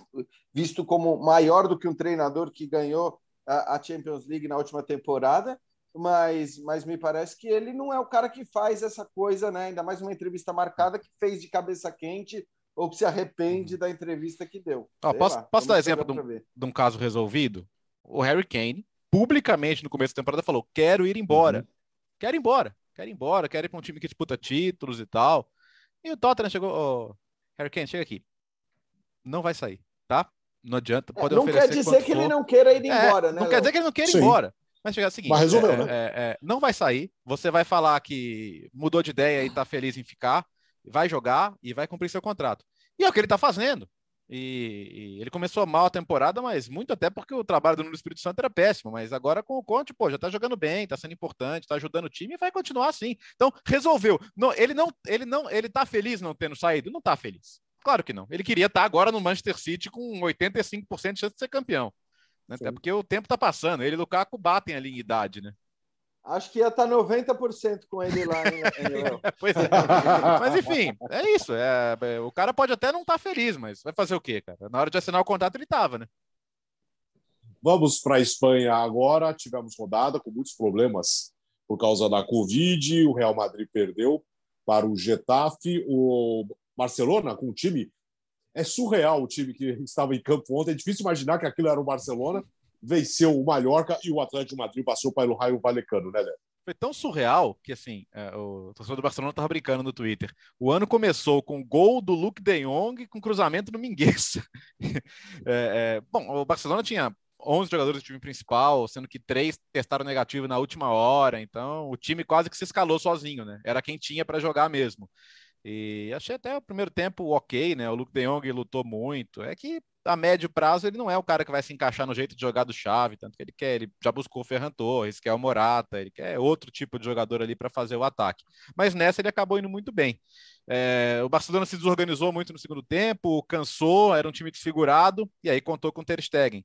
visto como maior do que um treinador que ganhou a, a Champions League na última temporada mas, mas me parece que ele não é o cara que faz essa coisa, né? Ainda mais uma entrevista marcada que fez de cabeça quente ou que se arrepende uhum. da entrevista que deu. posso, lá, posso dar exemplo de um, de um, caso resolvido? O Harry Kane, publicamente no começo da temporada, falou: quero ir embora. Uhum. Quero ir embora. Quero ir embora, quero ir para um time que disputa títulos e tal. E o Tottenham chegou, oh, Harry Kane, chega aqui. Não vai sair, tá? Não adianta, pode é, Não quer dizer que for. ele não queira ir é, embora, né? Não Léo? quer dizer que ele não queira ir embora. Mas chegar o seguinte: Mas resolveu, é, né? É, é, não vai sair. Você vai falar que mudou de ideia e está feliz em ficar, vai jogar e vai cumprir seu contrato. E é o que ele está fazendo. E, e, ele começou mal a temporada, mas muito até porque o trabalho do Nuno Espírito Santo era péssimo. Mas agora com o Conte, pô, já tá jogando bem, tá sendo importante, tá ajudando o time e vai continuar assim. Então, resolveu. Não, ele não, ele não, ele tá feliz não tendo saído? Não tá feliz. Claro que não. Ele queria estar tá agora no Manchester City com 85% de chance de ser campeão. Né? Até porque o tempo está passando. Ele e o Lukaku batem ali em idade, né? Acho que ia estar tá 90% com ele lá pois é. Mas enfim, é isso. É, é, o cara pode até não estar tá feliz, mas vai fazer o quê, cara? Na hora de assinar o contrato, ele estava, né? Vamos para a Espanha agora. Tivemos rodada com muitos problemas por causa da Covid. O Real Madrid perdeu para o Getafe. O Barcelona, com um time é surreal o time que estava em campo ontem. É difícil imaginar que aquilo era o Barcelona. Venceu o Mallorca e o Atlético Madrid passou para o Raio Valecano, né, Léo? foi tão surreal que, assim, é, o torcedor do Barcelona estava brincando no Twitter. O ano começou com gol do Luke de Jong com cruzamento no Mingueza. é, é, bom, o Barcelona tinha 11 jogadores do time principal, sendo que três testaram negativo na última hora, então o time quase que se escalou sozinho, né? Era quem tinha para jogar mesmo. E achei até o primeiro tempo ok, né? O Luke de Jong lutou muito. É que a médio prazo ele não é o cara que vai se encaixar no jeito de jogar do chave, tanto que ele quer, ele já buscou o Ferran Torres, quer o Morata, ele quer outro tipo de jogador ali para fazer o ataque. Mas nessa ele acabou indo muito bem. É, o Barcelona se desorganizou muito no segundo tempo, cansou, era um time desfigurado e aí contou com o Ter Stegen.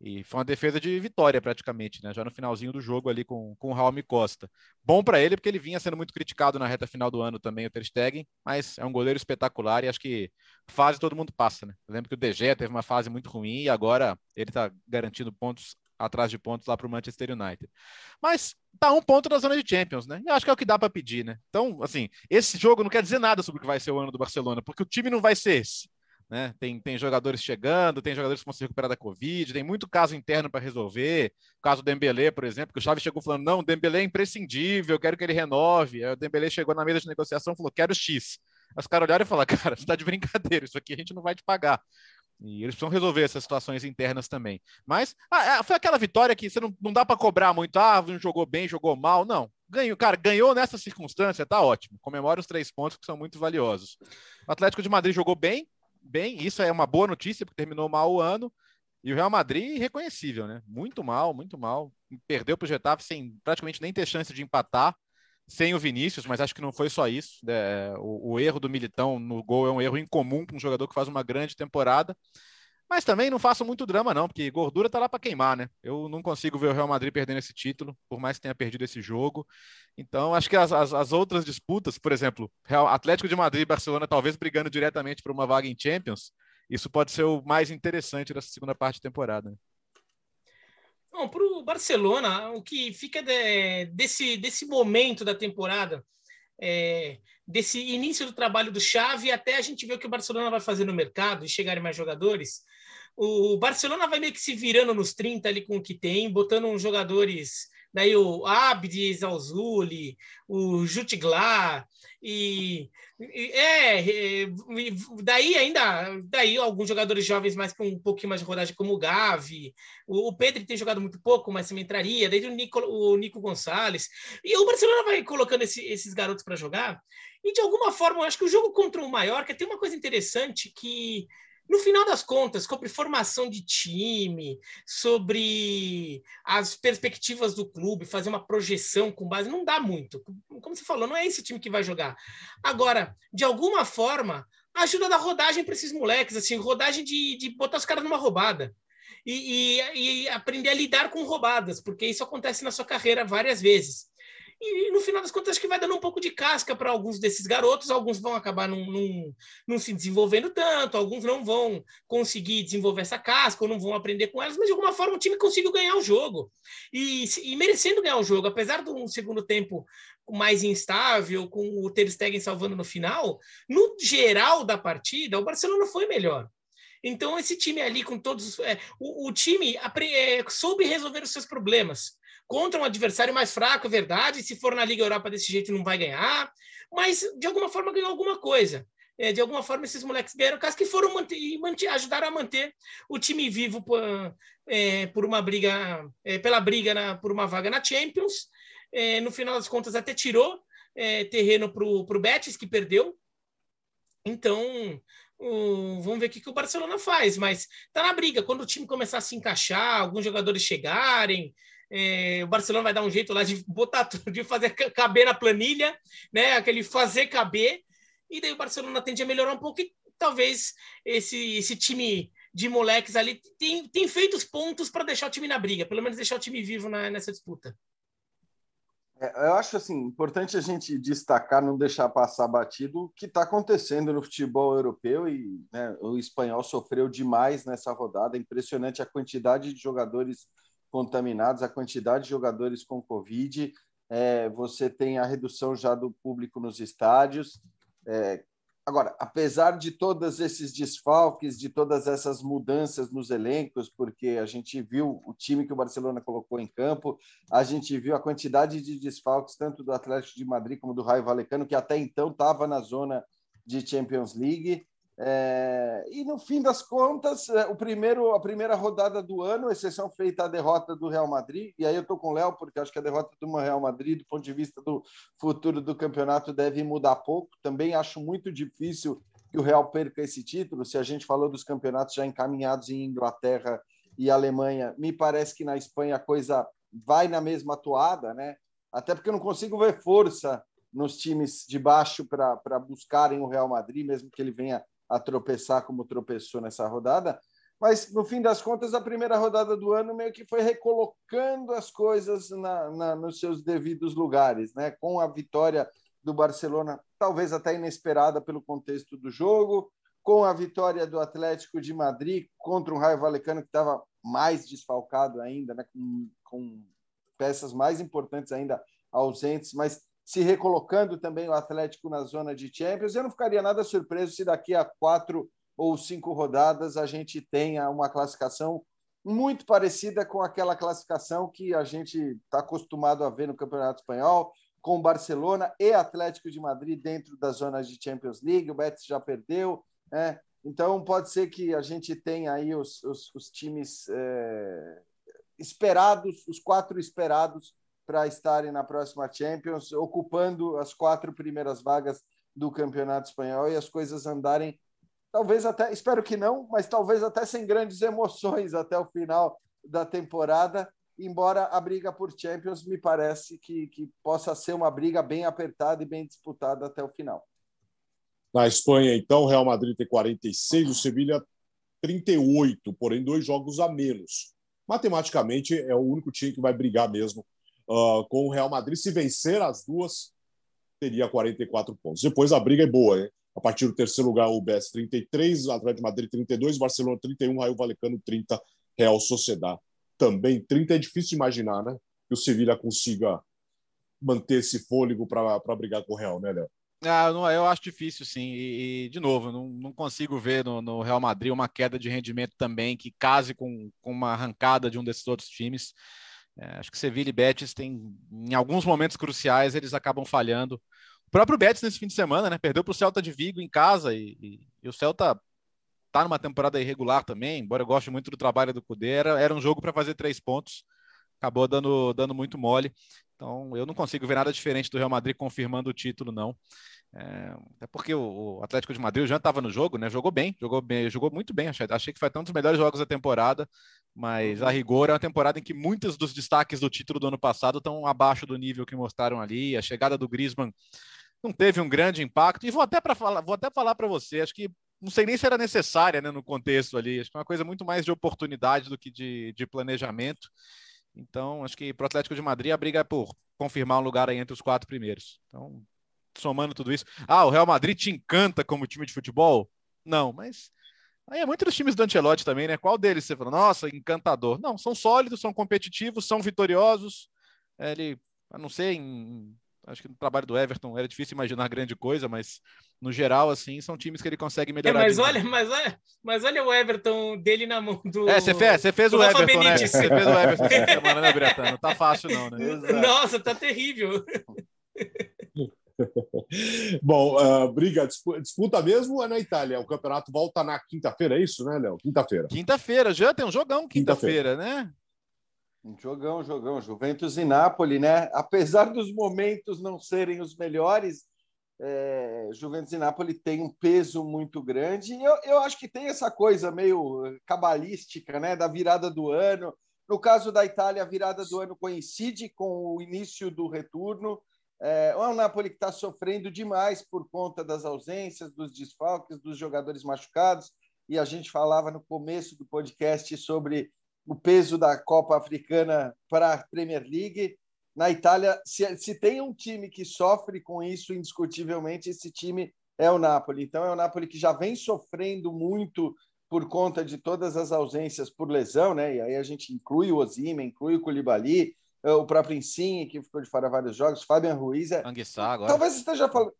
E foi uma defesa de vitória praticamente, né? Já no finalzinho do jogo ali com, com o Raul Costa. Bom para ele, porque ele vinha sendo muito criticado na reta final do ano também, o Ter Stegen, mas é um goleiro espetacular e acho que fase todo mundo passa, né? Eu lembro que o DG teve uma fase muito ruim e agora ele está garantindo pontos atrás de pontos lá para o Manchester United. Mas tá um ponto da zona de Champions, né? Eu acho que é o que dá para pedir, né? Então, assim, esse jogo não quer dizer nada sobre o que vai ser o ano do Barcelona, porque o time não vai ser esse. Né? Tem, tem jogadores chegando, tem jogadores que vão se recuperar da Covid, tem muito caso interno para resolver. O caso do Dembélé, por exemplo, que o Xavi chegou falando: não, o Dembélé é imprescindível, eu quero que ele renove. Aí o Dembélé chegou na mesa de negociação e falou: quero X. Os caras olharam e falaram: cara, você está de brincadeira, isso aqui a gente não vai te pagar. E eles precisam resolver essas situações internas também. Mas ah, é, foi aquela vitória que você não, não dá para cobrar muito. Ah, não jogou bem, jogou mal. Não. Ganhou, cara, ganhou nessa circunstância, tá ótimo. Comemora os três pontos que são muito valiosos. O Atlético de Madrid jogou bem, bem, isso é uma boa notícia, porque terminou mal o ano. E o Real Madrid, irreconhecível, né? Muito mal, muito mal. Perdeu para o Getafe sem praticamente nem ter chance de empatar, sem o Vinícius, mas acho que não foi só isso. É, o, o, erro do Militão no gol é um erro incomum para um jogador que faz uma grande temporada. Mas também não faço muito drama, não, porque gordura tá lá para queimar, né? Eu não consigo ver o Real Madrid perdendo esse título, por mais que tenha perdido esse jogo. Então, acho que as, as, as outras disputas, por exemplo, Real, Atlético de Madrid e Barcelona talvez brigando diretamente por uma vaga em Champions, isso pode ser o mais interessante dessa segunda parte de temporada. Né? Bom, para o Barcelona, o que fica de, desse, desse momento da temporada é, desse início do trabalho do Xavi até a gente ver o que o Barcelona vai fazer no mercado e chegarem mais jogadores. O Barcelona vai meio que se virando nos 30 ali com o que tem, botando uns jogadores daí o Abdi Alzuli, o Jutglar, e, e é, é, daí ainda, daí alguns jogadores jovens mais com um pouquinho mais de rodagem, como o Gavi, o, o Pedro tem jogado muito pouco, mas também entraria, daí o Nico, o Nico Gonçalves, e o Barcelona vai colocando esse, esses garotos para jogar, e de alguma forma, eu acho que o jogo contra o Mallorca tem uma coisa interessante que no final das contas, sobre formação de time, sobre as perspectivas do clube, fazer uma projeção com base, não dá muito. Como você falou, não é esse time que vai jogar. Agora, de alguma forma, ajuda da rodagem para esses moleques, assim, rodagem de, de botar os caras numa roubada. E, e, e aprender a lidar com roubadas, porque isso acontece na sua carreira várias vezes. E no final das contas, acho que vai dando um pouco de casca para alguns desses garotos. Alguns vão acabar não, se desenvolvendo tanto, alguns não vão conseguir desenvolver essa casca ou não vão aprender com elas, mas de alguma forma o time conseguiu ganhar o jogo. E, e merecendo ganhar o jogo, apesar de um segundo tempo mais instável, com o Ter Stegen salvando no final, no geral da partida, o Barcelona foi melhor. Então, esse time ali, com todos. É, o, o, time é, soube resolver os seus problemas contra um adversário mais fraco, é verdade. Se for na Liga Europa desse jeito, não vai ganhar. Mas, de alguma forma, ganhou alguma coisa. É, de alguma forma, esses moleques ganharam caso que foram manter, manter, ajudaram a manter o time vivo por, é, por uma briga, é, pela briga na, por uma vaga na Champions. É, no final das contas, até tirou é, terreno para o Betis, que perdeu. Então, vamos ver o que, que o Barcelona faz, mas tá na briga. Quando o time começar a se encaixar, alguns jogadores chegarem, é, o Barcelona vai dar um jeito lá de botar tudo, de fazer caber na planilha, né? Aquele fazer caber, e daí o Barcelona tende a melhorar um pouco e talvez esse, esse time de moleques ali tem, tem feito os pontos para deixar o time na briga, pelo menos deixar o time vivo na, nessa disputa. É, eu acho assim importante a gente destacar, não deixar passar batido o que está acontecendo no futebol europeu e né, o espanhol sofreu demais nessa rodada. Impressionante a quantidade de jogadores contaminados, a quantidade de jogadores com Covid. É, você tem a redução já do público nos estádios. É, Agora, apesar de todos esses desfalques, de todas essas mudanças nos elencos, porque a gente viu o time que o Barcelona colocou em campo, a gente viu a quantidade de desfalques tanto do Atlético de Madrid como do Raio Valecano, que até então estava na zona de Champions League. É, e no fim das contas, é, o primeiro, a primeira rodada do ano, exceção feita a derrota do Real Madrid, e aí eu estou com o Léo, porque acho que a derrota do Real Madrid, do ponto de vista do futuro do campeonato, deve mudar pouco. Também acho muito difícil que o Real perca esse título. Se a gente falou dos campeonatos já encaminhados em Inglaterra e Alemanha, me parece que na Espanha a coisa vai na mesma toada, né? Até porque eu não consigo ver força nos times de baixo para buscarem o Real Madrid, mesmo que ele venha a tropeçar como tropeçou nessa rodada. Mas, no fim das contas, a primeira rodada do ano meio que foi recolocando as coisas na, na, nos seus devidos lugares, né? com a vitória do Barcelona, talvez até inesperada pelo contexto do jogo, com a vitória do Atlético de Madrid contra um Raio Valecano que estava mais desfalcado ainda, né? com, com peças mais importantes ainda ausentes, mas se recolocando também o Atlético na zona de Champions. Eu não ficaria nada surpreso se daqui a quatro ou cinco rodadas a gente tenha uma classificação muito parecida com aquela classificação que a gente está acostumado a ver no Campeonato Espanhol, com Barcelona e Atlético de Madrid dentro da zona de Champions League. O Betis já perdeu, né? Então pode ser que a gente tenha aí os, os, os times é, esperados, os quatro esperados para estarem na próxima Champions, ocupando as quatro primeiras vagas do Campeonato Espanhol e as coisas andarem, talvez até, espero que não, mas talvez até sem grandes emoções até o final da temporada, embora a briga por Champions me parece que, que possa ser uma briga bem apertada e bem disputada até o final. Na Espanha, então, o Real Madrid tem 46, o Sevilha 38, porém dois jogos a menos. Matematicamente, é o único time que vai brigar mesmo uh, com o Real Madrid. Se vencer as duas, teria 44 pontos. Depois a briga é boa, hein? A partir do terceiro lugar, o BS 33, Atlético de Madrid 32, Barcelona 31, Raio Valecano 30, Real Sociedad também 30. É difícil imaginar, né? Que o Sevilha consiga manter esse fôlego para brigar com o Real, né, Léo? Ah, não, eu acho difícil, sim. E, e de novo, não, não consigo ver no, no, Real Madrid uma queda de rendimento também que case com, com uma arrancada de um desses outros times. É, acho que Sevilla e Betis tem, em alguns momentos cruciais, eles acabam falhando. O próprio Betis nesse fim de semana, né? Perdeu para o Celta de Vigo em casa e, e, e, o Celta tá numa temporada irregular também, embora eu goste muito do trabalho do Cudê, era, era um jogo para fazer três pontos, acabou dando, dando muito mole. Então, eu não consigo ver nada diferente do Real Madrid confirmando o título, não. É, até porque o, o, Atlético de Madrid já estava no jogo, né? Jogou bem, jogou bem, jogou muito bem. Achei, achei que foi um dos melhores jogos da temporada, mas a uhum. rigor é uma temporada em que muitos dos destaques do título do ano passado estão abaixo do nível que mostraram ali. A chegada do Griezmann não teve um grande impacto. E vou até para falar, vou até falar para você, acho que não sei nem se era necessária né, no contexto ali. Acho que é uma coisa muito mais de oportunidade do que de, de planejamento. Então, acho que para o Atlético de Madrid a briga é por confirmar um lugar aí entre os quatro primeiros. Então, somando tudo isso. Ah, o Real Madrid te encanta como time de futebol? Não, mas aí é muito dos times do Ancelotti também, né? Qual deles você fala, nossa, encantador? Não, são sólidos, são competitivos, são vitoriosos. É, ele, a não ser em, acho que no trabalho do Everton era difícil imaginar grande coisa, mas no geral, assim, são times que ele consegue melhorar. É, mas, olha, mas, olha, mas olha o Everton dele na mão do. É, você fez, você fez o Everton, né? Você fez o Everton semana, né, Bretano? Não tá fácil, não, né? Nossa, tá terrível. Bom, uh, briga, disputa mesmo é na Itália. O campeonato volta na quinta-feira, é isso, né, Léo? Quinta-feira. Quinta-feira, já tem um jogão quinta-feira, quinta né? Um jogão, jogão. Juventus e Nápoles, né? Apesar dos momentos não serem os melhores, é, Juventus e Nápoles tem um peso muito grande. Eu, eu acho que tem essa coisa meio cabalística, né? Da virada do ano. No caso da Itália, a virada do ano coincide com o início do retorno. É, o Napoli que está sofrendo demais por conta das ausências, dos desfalques, dos jogadores machucados. E a gente falava no começo do podcast sobre o peso da Copa Africana para a Premier League. Na Itália, se, se tem um time que sofre com isso, indiscutivelmente, esse time é o Napoli. Então, é o Napoli que já vem sofrendo muito por conta de todas as ausências por lesão, né? E aí a gente inclui o Ozima, inclui o Koulibaly, o próprio Insigne, que ficou de fora vários jogos, Fabian Ruiz. É... Anguissá agora. Talvez você esteja falando.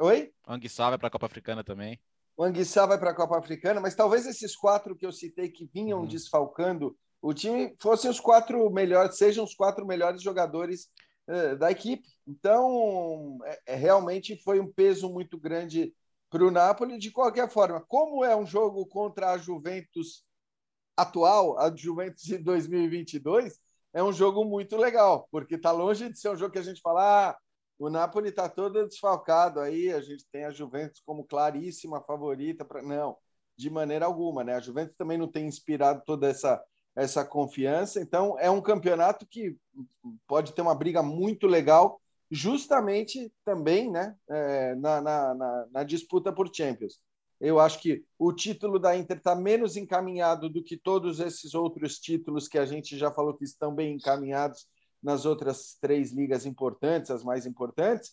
Oi? Anguissá vai para a Copa Africana também. O Anguissá vai para a Copa Africana, mas talvez esses quatro que eu citei que vinham uhum. desfalcando o time fossem os quatro melhores, sejam os quatro melhores jogadores uh, da equipe. Então, é, é, realmente foi um peso muito grande para o Napoli. De qualquer forma, como é um jogo contra a Juventus atual, a Juventus de 2022, é um jogo muito legal, porque está longe de ser um jogo que a gente fala, ah, o Napoli está todo desfalcado aí, a gente tem a Juventus como claríssima favorita para não, de maneira alguma, né? A Juventus também não tem inspirado toda essa essa confiança, então é um campeonato que pode ter uma briga muito legal, justamente também, né, é, na, na, na, na disputa por Champions. Eu acho que o título da Inter está menos encaminhado do que todos esses outros títulos que a gente já falou que estão bem encaminhados nas outras três ligas importantes, as mais importantes.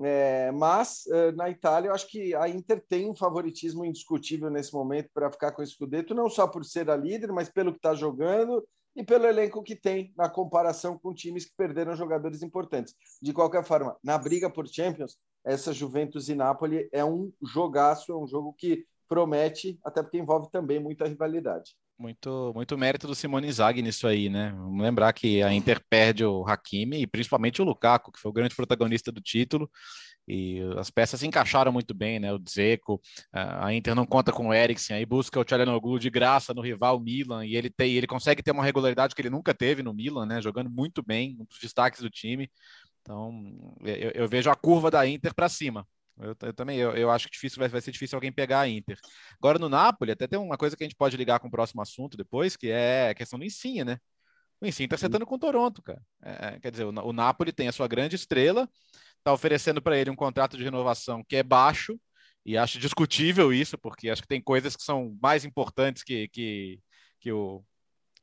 É, mas é, na Itália, eu acho que a Inter tem um favoritismo indiscutível nesse momento para ficar com esse Scudetto, não só por ser a líder, mas pelo que está jogando e pelo elenco que tem na comparação com times que perderam jogadores importantes. De qualquer forma, na briga por Champions, essa Juventus e Napoli é um jogaço, é um jogo que promete, até porque envolve também muita rivalidade. Muito, muito mérito do Simone Inzaghi nisso aí, né? Vamos lembrar que a Inter perde o Hakimi e principalmente o Lukaku, que foi o grande protagonista do título, e as peças se encaixaram muito bem, né? O Dzeko, a Inter não conta com o Eriksen, aí busca o Tchalanoglu de graça no rival Milan, e ele tem, ele consegue ter uma regularidade que ele nunca teve no Milan, né? Jogando muito bem, um dos destaques do time. Então, eu, eu vejo a curva da Inter para cima. Eu, eu, também, eu, eu acho que difícil, vai, vai ser difícil alguém pegar a Inter. Agora, no Napoli, até tem uma coisa que a gente pode ligar com o próximo assunto depois, que é a questão do Insigne, né? O Insigne está acertando com o Toronto, cara. É, é, quer dizer, o, o Napoli tem a sua grande estrela, está oferecendo para ele um contrato de renovação que é baixo, e acho discutível isso, porque acho que tem coisas que são mais importantes que, que, que o,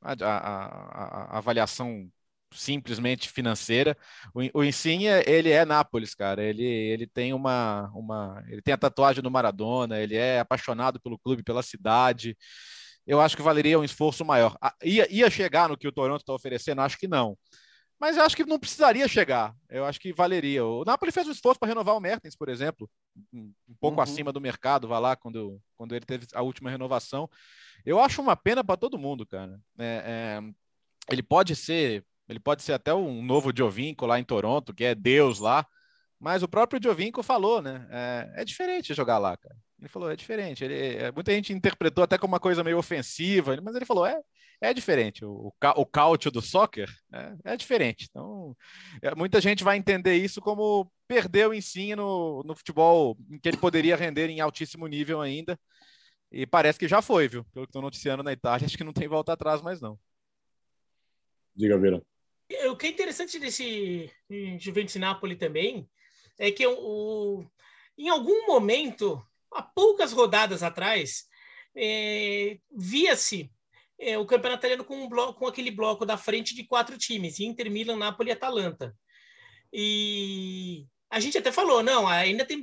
a, a, a, a avaliação simplesmente financeira. O, o Insigne, ele é Nápoles, cara. Ele, ele tem uma, uma, ele tem a tatuagem do Maradona. Ele é apaixonado pelo clube, pela cidade. Eu acho que valeria um esforço maior. Ia, ia chegar no que o Toronto está oferecendo? Acho que não. Mas eu acho que não precisaria chegar. Eu acho que valeria. O Napoli fez um esforço para renovar o Mertens, por exemplo, um, pouco uhum. acima do mercado, vai lá quando, quando ele teve a última renovação. Eu acho uma pena para todo mundo, cara. É, é, ele pode ser ele pode ser até um novo Giovinco lá em Toronto, que é Deus lá. Mas o próprio Giovinco falou, né? É, é diferente jogar lá, cara. Ele falou, é diferente. Ele, é, muita gente interpretou até como uma coisa meio ofensiva, mas ele falou, é, é diferente. O, o, do soccer é, é diferente. Então, é, muita gente vai entender isso como perder o ensino no futebol em que ele poderia render em altíssimo nível ainda. E parece que já foi, viu? Pelo que estou noticiando na Itália, acho que não tem volta atrás mais, não. Diga, Vera. O que é interessante desse Juventus Napoli também é que o, em algum momento, há poucas rodadas atrás, é, via-se é, o campeonato italiano com, um bloco, com aquele bloco da frente de quatro times, Inter, Milan, Napoli e Atalanta. E a gente até falou, não, ainda tem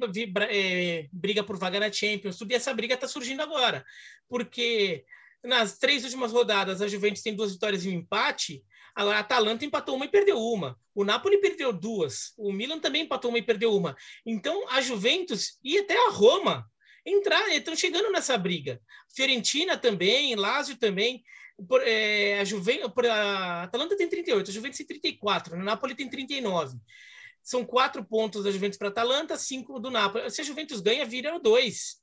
é, briga por vaga na Champions, tudo, e essa briga está surgindo agora, porque nas três últimas rodadas a Juventus tem duas vitórias e um empate, a Atalanta empatou uma e perdeu uma. O Napoli perdeu duas. O Milan também empatou uma e perdeu uma. Então, a Juventus e até a Roma entrar, estão chegando nessa briga. Fiorentina também, Lazio também. Por, é, a, a Atalanta tem 38, a Juventus tem 34, o Napoli tem 39. São quatro pontos da Juventus para a Atalanta, cinco do Napoli. Se a Juventus ganha, vira dois.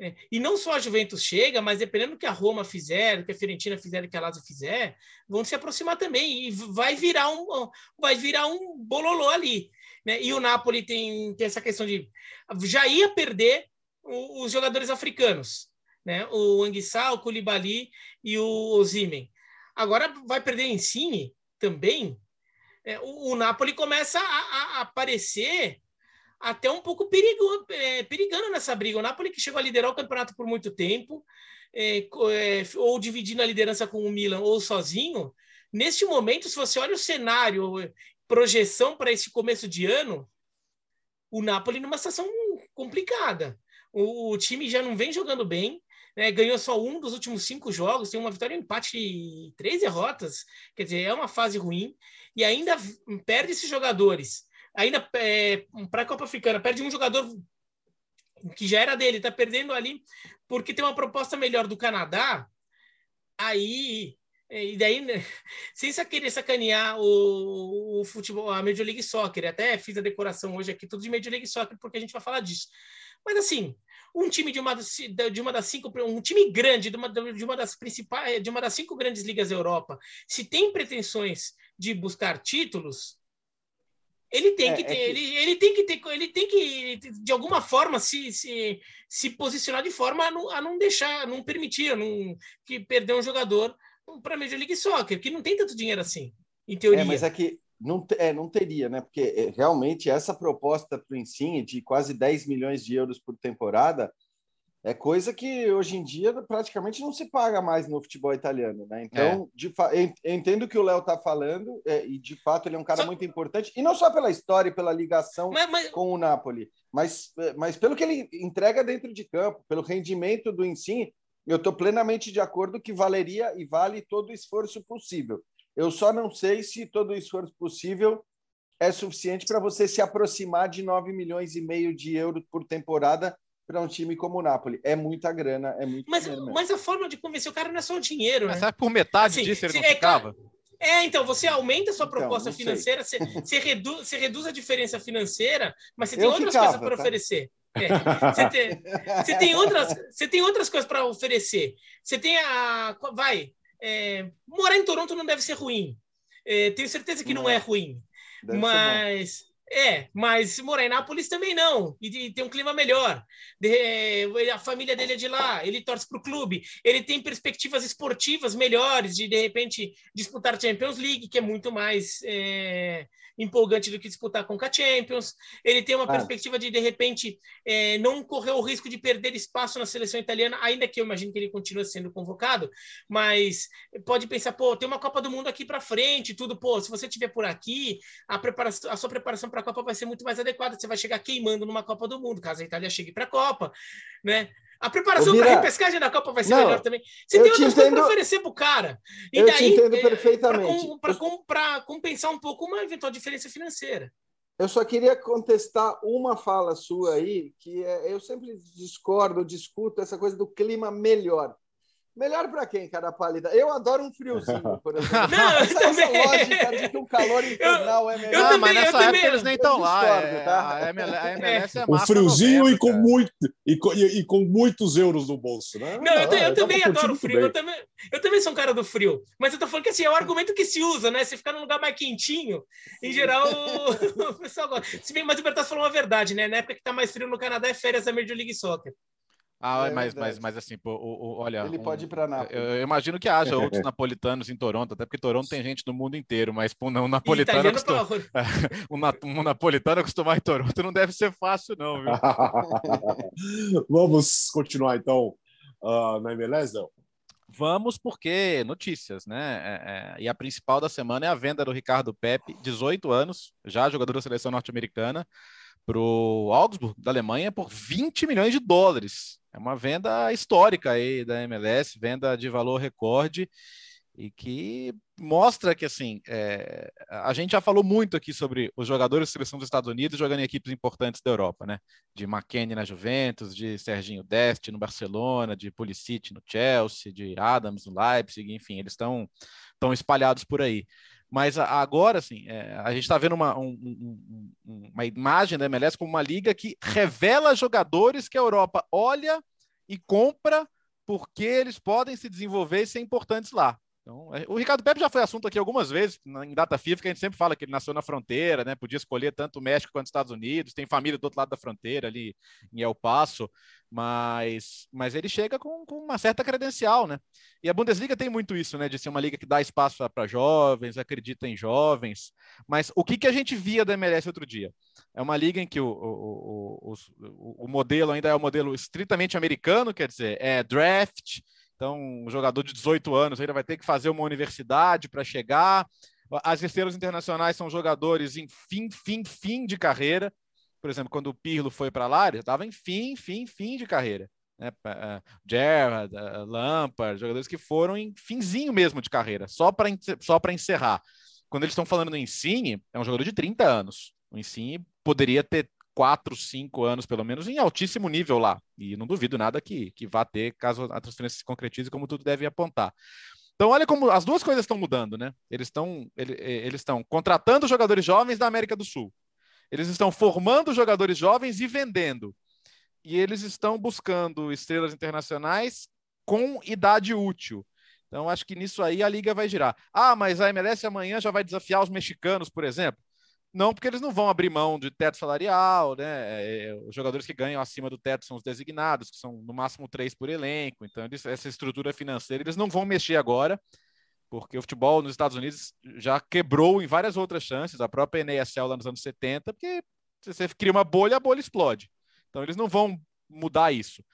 É, e não só a Juventus chega, mas dependendo do que a Roma fizer, que a Fiorentina fizer, que a Lazio fizer, vão se aproximar também e vai virar um, vai virar um bololô ali. Né? E o Napoli tem, tem essa questão de já ia perder os jogadores africanos, né? O Anguissa, o Koulibaly e o Osimhen. Agora vai perder em Cine também. É, o, o Napoli começa a, a aparecer até um pouco perigo, é, perigando nessa briga. O Napoli que chegou a liderar o campeonato por muito tempo, é, é, ou dividindo a liderança com o Milan ou sozinho. Neste momento, se você olha o cenário, projeção para esse começo de ano, o Napoli numa situação complicada. O, o time já não vem jogando bem, né, ganhou só um dos últimos cinco jogos, tem uma vitória, um empate e três derrotas, quer dizer, é uma fase ruim, e ainda perde esses jogadores. Ainda é, para a Copa Africana, perde um jogador que já era dele, está perdendo ali porque tem uma proposta melhor do Canadá, aí e daí, né, sem querer sacanear o, o, futebol, a Major League Soccer, até fiz a decoração hoje aqui, tudo de Major League Soccer, porque a gente vai falar disso. Mas assim, um time de uma, de uma das cinco, um time grande, de uma, de uma das principais, de uma das cinco grandes ligas da Europa, se tem pretensões de buscar títulos, ele tem é, que ter, é que... Ele, ele tem que ter, ele tem que, de alguma forma, se, se, se posicionar de forma a não, a não deixar, a não permitir, a não que perder um jogador para a Major League Soccer, que não tem tanto dinheiro assim, em teoria. É, mas é que não, é, não teria, né? Porque é, realmente essa proposta para o Insigne de quase 10 milhões de euros por temporada é coisa que hoje em dia praticamente não se paga mais no futebol italiano, né? Então, é. entendo o que o Léo está falando é, e de fato ele é um cara só... muito importante e não só pela história, pela ligação mas, mas... com o Napoli, mas, é, mas pelo que ele entrega dentro de campo, pelo rendimento do Insigne, eu estou plenamente de acordo que valeria e vale todo o esforço possível. Eu só não sei se todo o esforço possível é suficiente para você se aproximar de 9 milhões e meio de euros por temporada para um time como o Napoli. É muita grana, é muito mas, mas a forma de convencer o cara não é só o dinheiro, mas né? Mas por metade assim, disso ele não é, ficava? É, então, você aumenta a sua então, proposta então, financeira, você, você, reduz, você reduz a diferença financeira, mas você tem Eu outras ficava, coisas para tá? oferecer. É, você, tem, você, tem, outras, você tem outras coisas para oferecer. Você tem a. Vai. É, morar em Toronto não deve ser ruim. É, tenho certeza que não, não é ruim. mas. É, mas morar em Nápoles também não. E, e tem um clima melhor. De, a família dele é de lá, ele torce para o clube. Ele tem perspectivas esportivas melhores de, de repente, disputar Champions League, que é muito mais. É, empolgante do que disputar com a Champions. Ele tem uma ah. perspectiva de, de repente, é, não correr o risco de perder espaço na seleção italiana, ainda que eu imagino que ele continue sendo convocado, mas pode pensar, pô, tem uma Copa do Mundo aqui para frente, tudo, pô, se você estiver por aqui, a, preparação, a sua preparação para a Copa vai ser muito mais adequada, você vai chegar queimando numa Copa do Mundo, caso a Itália chegue para a Copa, né? A preparação para a repescagem da Copa vai ser não, melhor também. Você tem outras coisas para oferecer para o cara. E eu daí, te entendo é, perfeitamente. Para compensar um pouco uma eventual diferença financeira. Eu só queria contestar uma fala sua aí, que é, eu sempre discordo, discuto essa coisa do clima melhor. Melhor para quem, cara pálida? Eu adoro um friozinho, por exemplo. Não, essa, essa lógica de que o calor infernal é melhor. Eu, eu mas nessa época também, eles nem estão lá. É, tá? A MLS é O friozinho novembro, e, com muito, e, com, e, com muitos euros no bolso, né? Não, eu, eu também adoro frio. Eu também, eu também sou um cara do frio. Mas eu tô falando que assim, é o argumento que se usa, né? Você ficar num lugar mais quentinho, em geral, o, pessoal gosta. Se bem, mas o Bertas falou uma verdade, né? Na época que tá mais frio no Canadá é férias da Major League Soccer. Ah, é mas, mas, mas assim, pô, o, o, olha. Ele um, pode ir para Nápoles. Eu, eu, imagino que haja outros napolitanos em Toronto, até porque Toronto tem gente do mundo inteiro, mas pô, um napolitano. Acostum... um, na... um napolitano acostumar em Toronto não deve ser fácil, não, viu? Vamos continuar então uh, na MLS, não? Vamos, porque notícias, né? É, é, e a principal da semana é a venda do Ricardo Pepe, 18 anos, já jogador da seleção norte-americana, para o Augsburg, da Alemanha, por 20 milhões de dólares. É uma venda histórica aí da MLS, venda de valor recorde e que mostra que assim é, a gente já falou muito aqui sobre os jogadores de seleção dos Estados Unidos jogando em equipes importantes da Europa, né? De McKennie na Juventus, de Serginho Dest no Barcelona, de Pulisic no Chelsea, de Adams no Leipzig, enfim, eles estão estão espalhados por aí. Mas agora, assim, é, a gente está vendo uma, um, um, uma imagem da MLS como uma liga que revela jogadores que a Europa olha e compra porque eles podem se desenvolver e ser importantes lá. Então, é, o Ricardo Pepe já foi assunto aqui algumas vezes, em data FIFA, que a gente sempre fala que ele nasceu na fronteira, né? Podia escolher tanto o México quanto os Estados Unidos, tem família do outro lado da fronteira, ali em El Paso, mas, mas ele chega com, com uma certa credencial, né? E a Bundesliga tem muito isso, né? De ser uma liga que dá espaço para jovens, acredita em jovens. Mas o que, que a gente via da MLS outro dia? É uma liga em que o, o, o, o modelo ainda é o modelo estritamente americano, quer dizer, é draft então, um jogador de 18 anos ainda vai ter que fazer uma universidade para chegar. As estrelas internacionais são jogadores em fim, fim, fim de carreira. Por exemplo, quando o Pirlo foi para lá, ele estava em fim, fim, fim de carreira. né? Uh, Gerrard, uh, Lampard, jogadores que foram em finzinho mesmo de carreira, só para só encerrar. Quando eles estão falando do Insigne, é um jogador de 30 anos. O Insigne poderia ter 4, 5 anos, pelo menos, em altíssimo nível lá. E não duvido nada que, que vá ter, caso a transferência se concretize, como tudo deve apontar. Então, olha como as duas coisas estão mudando, né? Eles estão eles estão contratando jogadores jovens da América do Sul. Eles estão formando jogadores jovens e vendendo e eles estão buscando estrelas internacionais com idade útil. Então, acho que nisso aí a liga vai girar. Ah, mas a MLS amanhã já vai desafiar os mexicanos, por exemplo? Não, porque eles não vão abrir mão de teto salarial, né? É, os jogadores que ganham acima do teto são os designados, que são no máximo três por elenco. Então, eles, essa estrutura financeira eles não vão mexer agora, porque o futebol nos Estados Unidos já quebrou em várias outras chances, a própria NASL lá nos anos 70, porque você cria uma bolha, a bolha explode. Então eles não vão mudar isso.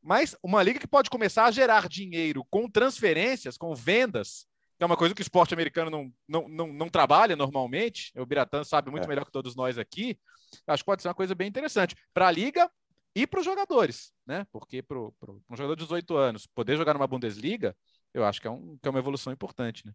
Mas uma liga que pode começar a gerar dinheiro com transferências, com vendas, é uma coisa que o esporte americano não, não, não, não trabalha normalmente, o Biratã sabe muito é. melhor que todos nós aqui, acho que pode ser uma coisa bem interessante para a liga e para os jogadores, né? Porque para um jogador de 18 anos poder jogar numa Bundesliga, eu acho que é, um, que é uma evolução importante, né?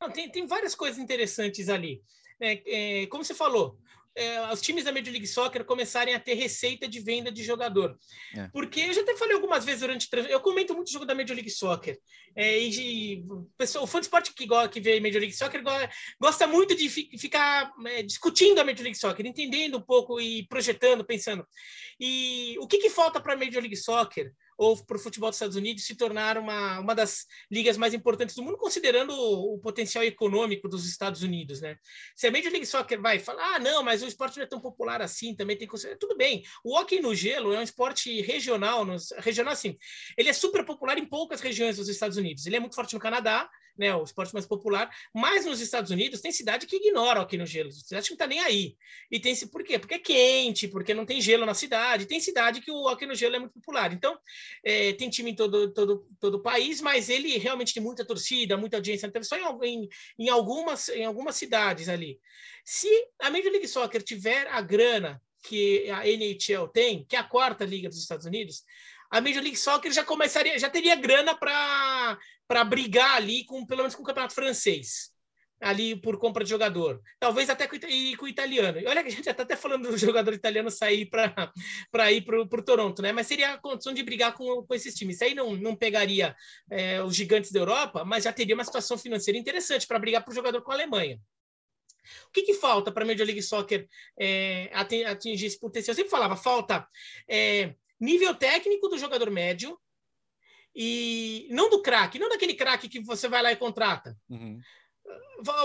Não, tem, tem várias coisas interessantes ali. É, é, como você falou, é, os times da Major League Soccer começarem a ter receita de venda de jogador. É. Porque eu já até falei algumas vezes durante eu comento muito o jogo da Major League Soccer. É, e pessoal, o fã de esporte que, gosta, que vê Major League Soccer gosta muito de fi, ficar é, discutindo a Major League Soccer, entendendo um pouco e projetando, pensando. E o que, que falta para a Major League Soccer? Ou para o futebol dos Estados Unidos se tornar uma, uma das ligas mais importantes do mundo, considerando o, o potencial econômico dos Estados Unidos, né? Se a Major League Soccer vai falar, ah, não, mas o esporte não é tão popular assim, também tem que tudo bem. O hockey no gelo é um esporte regional, nos, regional assim, ele é super popular em poucas regiões dos Estados Unidos. Ele é muito forte no Canadá, né, o esporte mais popular, mas nos Estados Unidos tem cidade que ignora o hockey no gelo, cidade que não está nem aí. E tem por quê? Porque é quente, porque não tem gelo na cidade, tem cidade que o hockey no gelo é muito popular. Então, é, tem time em todo, todo, todo o país, mas ele realmente tem muita torcida, muita audiência na televisão em, em, algumas, em algumas cidades ali. Se a Major League Soccer tiver a grana que a NHL tem, que é a quarta liga dos Estados Unidos, a Major League Soccer já começaria, já teria grana para brigar ali com pelo menos com o campeonato francês ali por compra de jogador. Talvez até com, e com o italiano. E olha que a gente está até falando do jogador italiano sair para ir para o Toronto, né? Mas seria a condição de brigar com, com esses times. Isso aí não, não pegaria é, os gigantes da Europa, mas já teria uma situação financeira interessante para brigar para o jogador com a Alemanha. O que, que falta para a Major League Soccer é, atingir esse potencial? Eu sempre falava, falta é, nível técnico do jogador médio, e não do craque, não daquele craque que você vai lá e contrata. Uhum.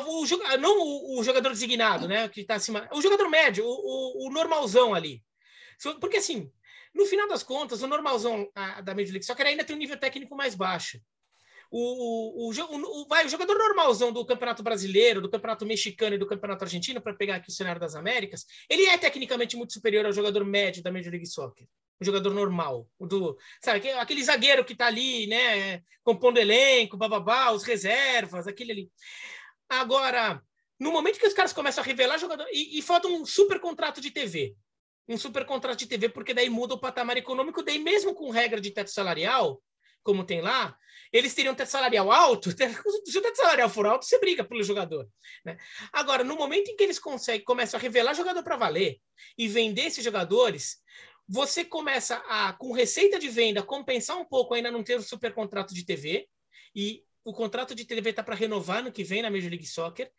O, não o, o, jogador designado, né? Que está acima. O jogador médio, o, o, normalzão ali. Porque assim, no final das contas, o normalzão a, da Major League Soccer ainda tem um nível técnico mais baixo. O, o, o, vai, o jogador normalzão do Campeonato Brasileiro, do Campeonato Mexicano e do Campeonato Argentino, para pegar aqui o cenário das Américas, ele é tecnicamente muito superior ao jogador médio da Major League Soccer um jogador normal. O do, sabe, aquele zagueiro que está ali, né, compondo elenco, bababá, os reservas, aquele ali. Agora, no momento que os caras começam a revelar jogador, e, e falta um super contrato de TV. Um super contrato de TV, porque daí muda o patamar econômico, daí mesmo com regra de teto salarial, como tem lá, eles teriam teto salarial alto. Se o teto salarial for alto, você briga pelo jogador. Né? Agora, no momento em que eles conseguem, começam a revelar jogador para valer e vender esses jogadores, você começa a, com receita de venda, compensar um pouco ainda não ter o super contrato de TV, e o contrato de TV está para renovar no que vem na Major League Soccer,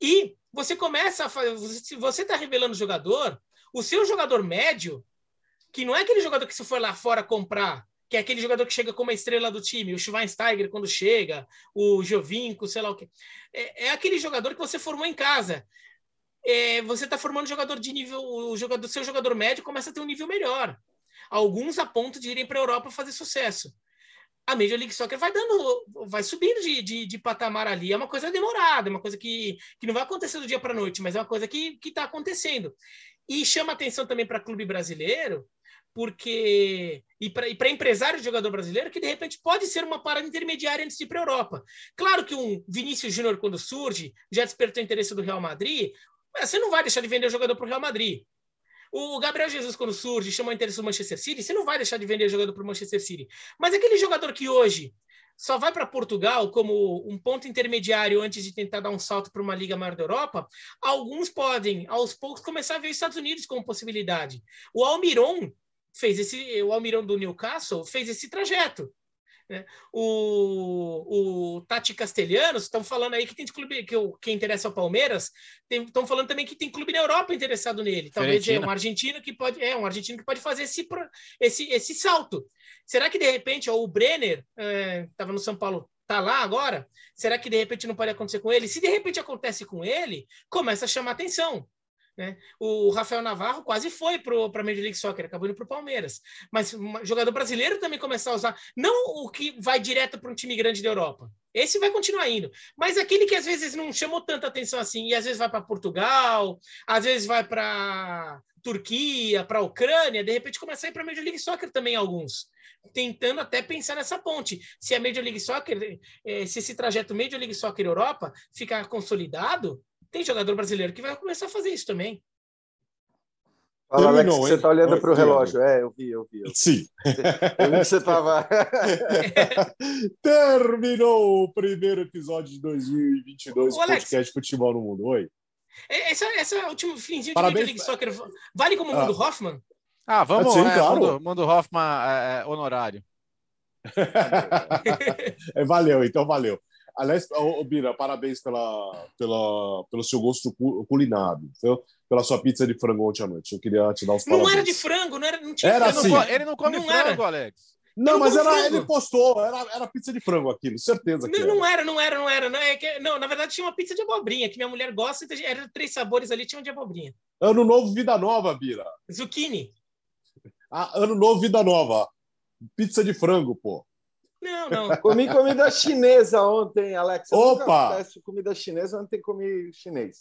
e você começa a fazer, se você está revelando jogador, o seu jogador médio, que não é aquele jogador que você foi lá fora comprar, que é aquele jogador que chega como a estrela do time, o Schweinsteiger quando chega, o Jovinko, sei lá o que. É, é, aquele jogador que você formou em casa é, você está formando jogador de nível, o jogador, seu jogador médio começa a ter um nível melhor. Alguns a ponto de irem para a Europa fazer sucesso. A Major League Soccer vai dando, vai subindo de, de, de, patamar ali. É uma coisa demorada, é uma coisa que, que não vai acontecer do dia para a noite, mas é uma coisa que está acontecendo. E chama atenção também para clube brasileiro, porque e para empresário de jogador brasileiro que de repente pode ser uma parada intermediária antes de ir para a Europa. Claro que um Vinícius Júnior quando surge já despertou o interesse do Real Madrid, você não vai deixar de vender o jogador para o Real Madrid. O Gabriel Jesus, quando surge, chamou interesse do Manchester City, você não vai deixar de vender jogador para o Manchester City. Mas aquele jogador que hoje só vai para Portugal como um ponto intermediário antes de tentar dar um salto para uma liga maior da Europa, alguns podem, aos poucos, começar a ver os Estados Unidos como possibilidade. O Almiron fez esse, o Almiron do Newcastle fez esse trajeto. Né? O, o Tati Castelhanos estão falando aí que tem clube que o quem interessa ao Palmeiras estão falando também que tem clube na Europa interessado nele. Talvez é um argentino que pode é um argentino que pode fazer esse esse, esse salto. Será que de repente ó, o Brenner estava é, no São Paulo tá lá agora? Será que de repente não pode acontecer com ele? Se de repente acontece com ele, começa a chamar atenção. Né? O Rafael Navarro quase foi para a Major League Soccer, acabou indo para o Palmeiras. Mas jogador brasileiro também começar a usar, não o que vai direto para um time grande da Europa. Esse vai continuar indo. Mas aquele que às vezes não chamou tanta atenção assim, e às vezes vai para Portugal, às vezes vai para Turquia, para Ucrânia, de repente começa a ir para a Major League Soccer também alguns. Tentando até pensar nessa ponte. Se a Major League Soccer, eh, se esse trajeto Major League Soccer Europa ficar consolidado, tem jogador brasileiro que vai começar a fazer isso também. Fala, Alex, você está olhando para o relógio. É, eu vi, eu vi. Eu vi. Sim. Eu vi que você estava. Terminou o primeiro episódio de 2022 do podcast Alex, Futebol no Mundo. Oi. É, essa, essa última finzinho de Parabéns. League Soccer vale como ah. Mundo Hoffman? Ah, vamos, Sim, é, claro. Mundo, Mundo Hoffman é, é honorário. é, valeu, então valeu. Aliás, oh, Bira, parabéns pela, pela, pelo seu gosto culinário, viu? pela sua pizza de frango ontem à noite. Eu queria te dar os parabéns. Não era de frango, não, era, não tinha era frango. Assim. Ele não come não frango, era. Alex. Não, não mas era, ele postou, era, era pizza de frango aquilo, certeza que não, não era. Não era, não era, não é que, não, na verdade tinha uma pizza de abobrinha, que minha mulher gosta, então era três sabores ali, tinha um de abobrinha. Ano novo, vida nova, Bira. Zucchini. Ah, ano novo, vida nova. Pizza de frango, pô. Não, não. Comi comida chinesa ontem, Alex. Eu Opa! peço comida chinesa, ontem comi chinês.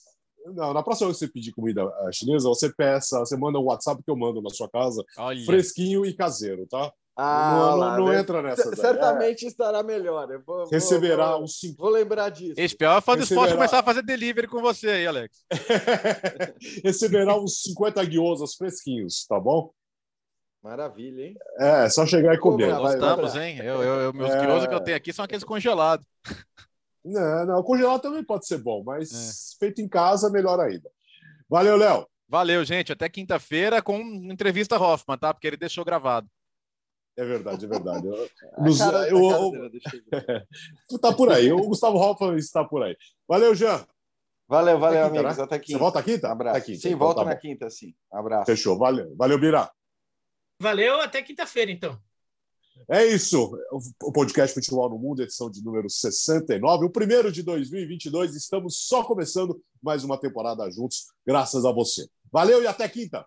Não, na próxima vez que você pedir comida eh, chinesa, você peça, você manda um WhatsApp que eu mando na sua casa, Olha. fresquinho e caseiro, tá? Ah, não, lá, não, né? entra nessa. Certamente é. estará melhor. Eu vou, Receberá vou, uns cinco. Vou lembrar disso. Esse pior é fã do esporte começar a fazer delivery com você aí, Alex. Receberá uns 50 guiosas fresquinhos, tá bom? Maravilha, hein? É, só chegar e comer. Gostamos, hein? Eu, eu, eu meus é... que eu tenho aqui são aqueles congelados. Não, não, congelado também pode ser bom, mas é. feito em casa, melhor ainda. Valeu, Léo. Valeu, gente. Até quinta-feira com entrevista Hoffman, tá? Porque ele deixou gravado. É verdade, é verdade. Nos, cara, eu, eu, tá por aí. O Gustavo Hoffman está por aí. Valeu, Jean. Valeu, valeu, quinta, amigos. Né? Até quinta. Você volta quinta? Abraço. Quinta, sim, então, tá na bom. quinta, sim. Abraço. Fechou. Valeu, valeu Bira. Valeu, até quinta-feira, então. É isso. O podcast Futebol no Mundo, edição de número 69, o primeiro de 2022. Estamos só começando mais uma temporada juntos, graças a você. Valeu e até quinta.